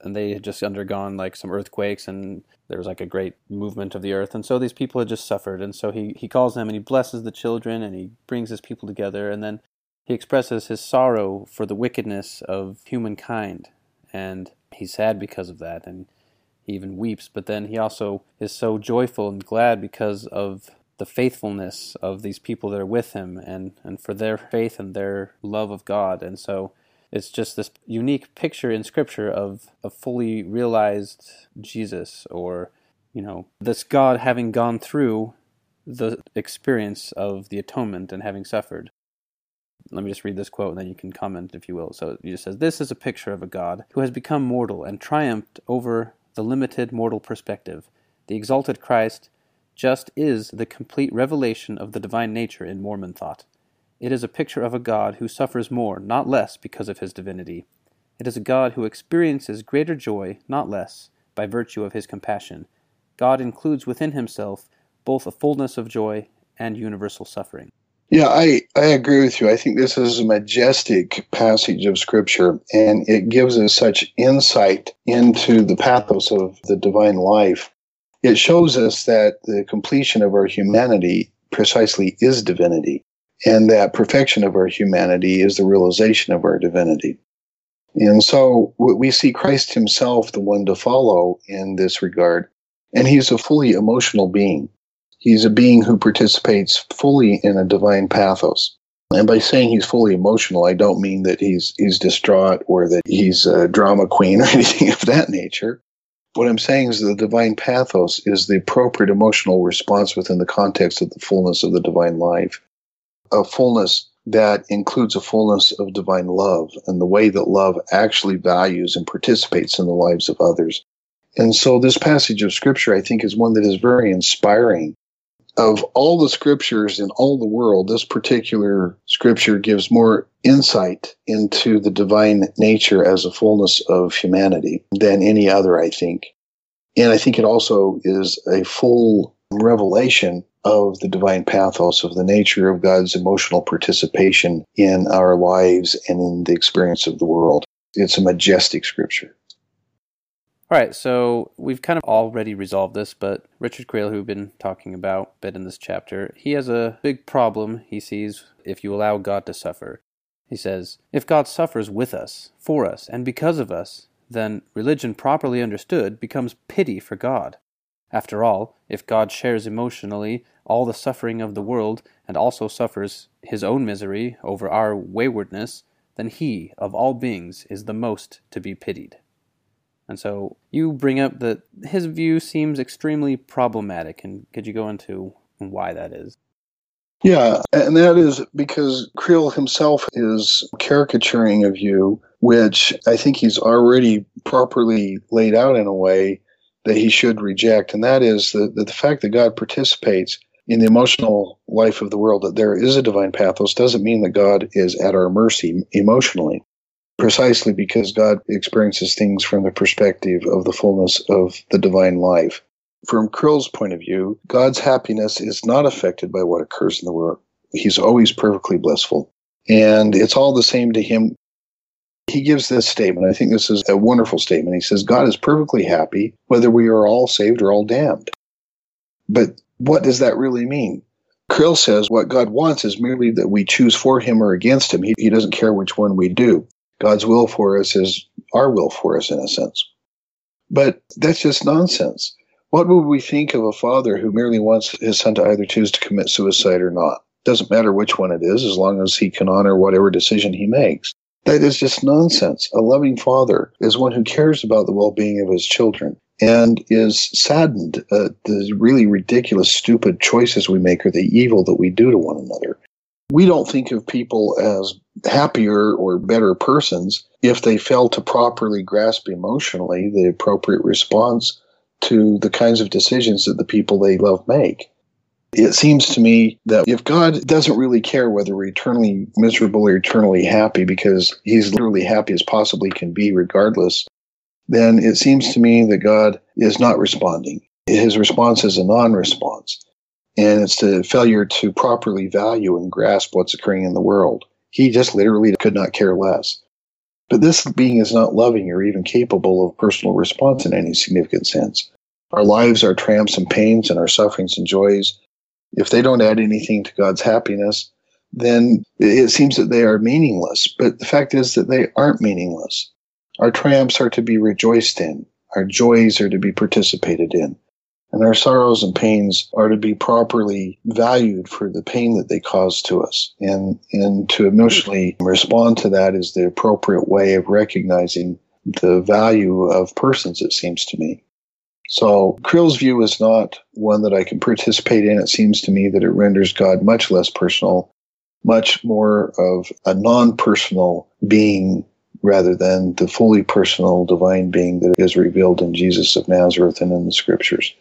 and they had just undergone like some earthquakes, and there was like a great movement of the earth, and so these people had just suffered, and so he he calls them, and he blesses the children, and he brings his people together, and then he expresses his sorrow for the wickedness of humankind, and he's sad because of that, and he even weeps, but then he also is so joyful and glad because of the faithfulness of these people that are with him and, and for their faith and their love of God. And so it's just this unique picture in Scripture of a fully realized Jesus or, you know, this God having gone through the experience of the atonement and having suffered. Let me just read this quote and then you can comment if you will. So he just says, This is a picture of a God who has become mortal and triumphed over the limited mortal perspective. The exalted Christ just is the complete revelation of the divine nature in Mormon thought. It is a picture of a God who suffers more, not less, because of his divinity. It is a God who experiences greater joy, not less, by virtue of his compassion. God includes within himself both a fullness of joy and universal suffering. Yeah, I, I agree with you. I think this is a majestic passage of Scripture, and it gives us such insight into the pathos of the divine life. It shows us that the completion of our humanity precisely is divinity, and that perfection of our humanity is the realization of our divinity. And so we see Christ himself the one to follow in this regard, and he's a fully emotional being. He's a being who participates fully in a divine pathos. And by saying he's fully emotional, I don't mean that he's he's distraught or that he's a drama queen or anything of that nature. What I'm saying is the divine pathos is the appropriate emotional response within the context of the fullness of the divine life. A fullness that includes a fullness of divine love and the way that love actually values and participates in the lives of others. And so this passage of scripture, I think, is one that is very inspiring of all the scriptures in all the world, this particular scripture gives more insight into the divine nature as a fullness of humanity than any other, I think. And I think it also is a full revelation of the divine pathos of the nature of God's emotional participation in our lives and in the experience of the world. It's a majestic scripture. All right, so we've kind of already resolved this, but Richard Creel, who we've been talking about a bit in this chapter, he has a big problem he sees if you allow God to suffer. He says, If God suffers with us, for us, and because of us, then religion properly understood becomes pity for God. After all, if God shares emotionally all the suffering of the world and also suffers his own misery over our waywardness, then he, of all beings, is the most to be pitied. And so you bring up that his view seems extremely problematic, and could you go into why that is? Yeah, and that is because Creel himself is caricaturing a view which I think he's already properly laid out in a way that he should reject, and that is the, the fact that God participates in the emotional life of the world, that there is a divine pathos, doesn't mean that God is at our mercy emotionally precisely because God experiences things from the perspective of the fullness of the divine life. From Creel's point of view, God's happiness is not affected by what occurs in the world. He's always perfectly blissful. And it's all the same to him. He gives this statement. I think this is a wonderful statement. He says, God is perfectly happy whether we are all saved or all damned. But what does that really mean? Krill says what God wants is merely that we choose for him or against him. He, he doesn't care which one we do. God's will for us is our will for us in a sense. But that's just nonsense. What would we think of a father who merely wants his son to either choose to commit suicide or not? Doesn't matter which one it is, as long as he can honor whatever decision he makes. That is just nonsense. A loving father is one who cares about the well being of his children and is saddened at the really ridiculous, stupid choices we make or the evil that we do to one another. We don't think of people as happier or better persons if they fail to properly grasp emotionally the appropriate response to the kinds of decisions that the people they love make. It seems to me that if God doesn't really care whether we're eternally miserable or eternally happy because he's literally happy as possibly can be regardless, then it seems to me that God is not responding. His response is a non response. and it's the failure to properly value and grasp what's occurring in the world. He just literally could not care less. But this being is not loving or even capable of personal response in any significant sense. Our lives our tramps and pains and our sufferings and joys. If they don't add anything to God's happiness, then it seems that they are meaningless. But the fact is that they aren't meaningless. Our triumphs are to be rejoiced in, our joys are to be participated in, and our sorrows and pains are to be properly valued for the pain that they cause to us. And, and to emotionally respond to that is the appropriate way of recognizing the value of persons, it seems to me. So Creel's view is not one that I can participate in. It seems to me that it renders God much less personal, much more of a non-personal being rather than the fully personal divine being that is revealed in Jesus of Nazareth and in the scriptures.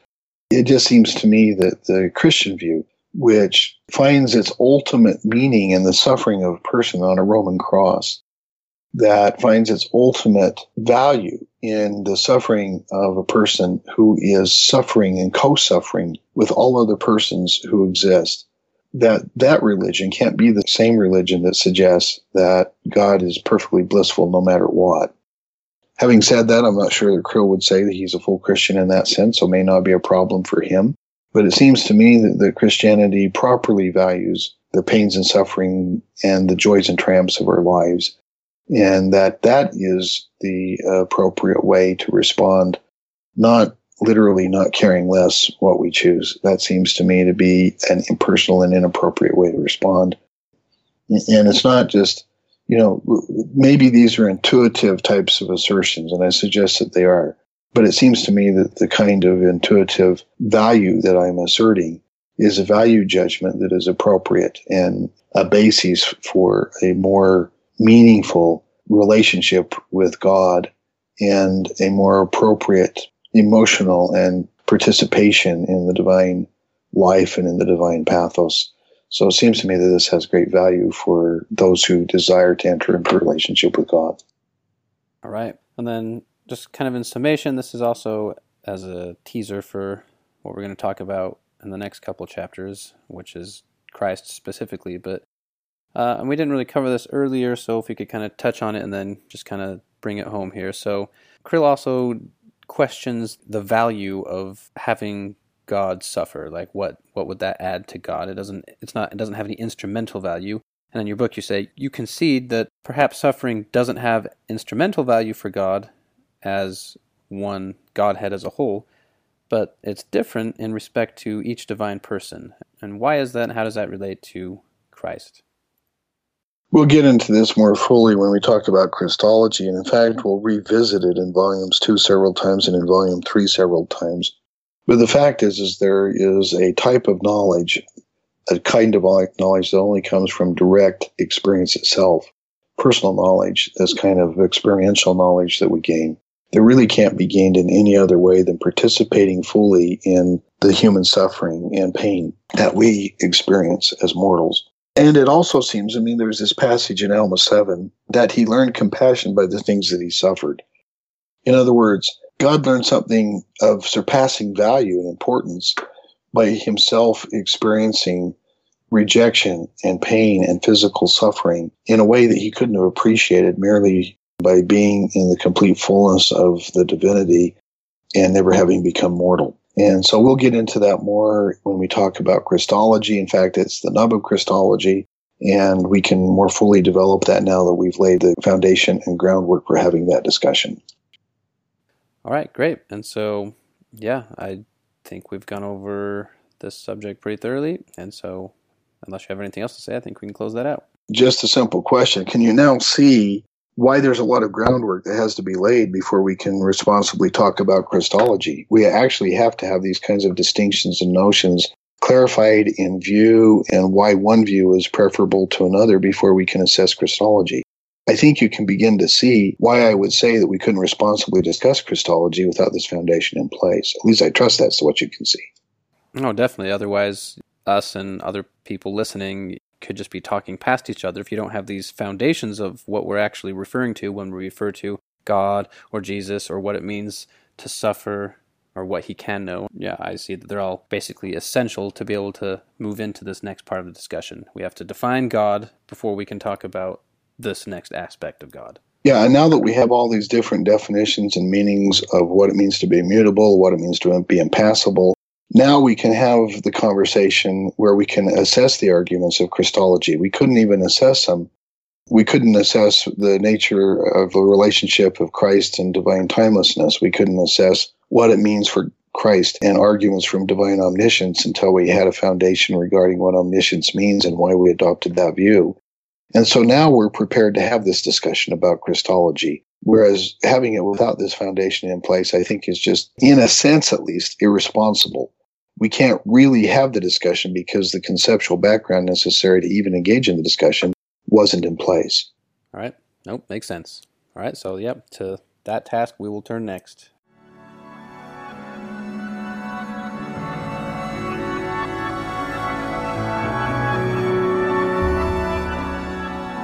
It just seems to me that the Christian view, which finds its ultimate meaning in the suffering of a person on a Roman cross, that finds its ultimate value in the suffering of a person who is suffering and co-suffering with all other persons who exist that that religion can't be the same religion that suggests that God is perfectly blissful no matter what. Having said that, I'm not sure that Creel would say that he's a full Christian in that sense, so it may not be a problem for him. But it seems to me that, that Christianity properly values the pains and suffering and the joys and triumphs of our lives, and that that is the appropriate way to respond, not literally not caring less what we choose. That seems to me to be an impersonal and inappropriate way to respond. And it's not just you know, maybe these are intuitive types of assertions, and I suggest that they are. But it seems to me that the kind of intuitive value that I'm asserting is a value judgment that is appropriate and a basis for a more meaningful relationship with God and a more appropriate emotional and participation in the divine life and in the divine pathos so it seems to me that this has great value for those who desire to enter into a relationship with God. All right. And then, just kind of in summation, this is also as a teaser for what we're going to talk about in the next couple chapters, which is Christ specifically. But uh, and we didn't really cover this earlier, so if we could kind of touch on it and then just kind of bring it home here. So Creel also questions the value of having God suffer? Like what what would that add to God? It doesn't it's not it doesn't have any instrumental value. And in your book you say you concede that perhaps suffering doesn't have instrumental value for God as one Godhead as a whole, but it's different in respect to each divine person. And why is that and how does that relate to Christ? We'll get into this more fully when we talk about Christology, and in fact, we'll revisit it in volumes two several times and in volume three several times. But the fact is, is there is a type of knowledge, a kind of knowledge that only comes from direct experience itself, personal knowledge, this kind of experiential knowledge that we gain that really can't be gained in any other way than participating fully in the human suffering and pain that we experience as mortals. And it also seems, I mean, there's this passage in Alma 7 that he learned compassion by the things that he suffered. In other words, God learned something of surpassing value and importance by himself experiencing rejection and pain and physical suffering in a way that he couldn't have appreciated merely by being in the complete fullness of the divinity and never having become mortal. And so we'll get into that more when we talk about Christology. In fact, it's the nub of Christology, and we can more fully develop that now that we've laid the foundation and groundwork for having that discussion. All right, great. And so, yeah, I think we've gone over this subject pretty thoroughly. And so, unless you have anything else to say, I think we can close that out. Just a simple question. Can you now see why there's a lot of groundwork that has to be laid before we can responsibly talk about Christology? We actually have to have these kinds of distinctions and notions clarified in view and why one view is preferable to another before we can assess Christology. I think you can begin to see why I would say that we couldn't responsibly discuss Christology without this foundation in place. At least I trust that's what you can see. No, definitely. Otherwise, us and other people listening could just be talking past each other if you don't have these foundations of what we're actually referring to when we refer to God or Jesus or what it means to suffer or what he can know. Yeah, I see that they're all basically essential to be able to move into this next part of the discussion. We have to define God before we can talk about this next aspect of God. Yeah, and now that we have all these different definitions and meanings of what it means to be immutable, what it means to be impassible, now we can have the conversation where we can assess the arguments of Christology. We couldn't even assess them. We couldn't assess the nature of the relationship of Christ and divine timelessness. We couldn't assess what it means for Christ and arguments from divine omniscience until we had a foundation regarding what omniscience means and why we adopted that view. And so now we're prepared to have this discussion about Christology. Whereas having it without this foundation in place, I think is just, in a sense at least, irresponsible. We can't really have the discussion because the conceptual background necessary to even engage in the discussion wasn't in place. All right. Nope, makes sense. All right. So, yep, to that task we will turn next.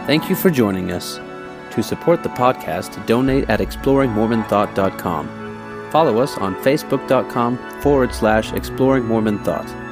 Thank you for joining us. To support the podcast, donate at exploringmormonthought.com. Follow us on facebook.com forward slash exploringmormonthought.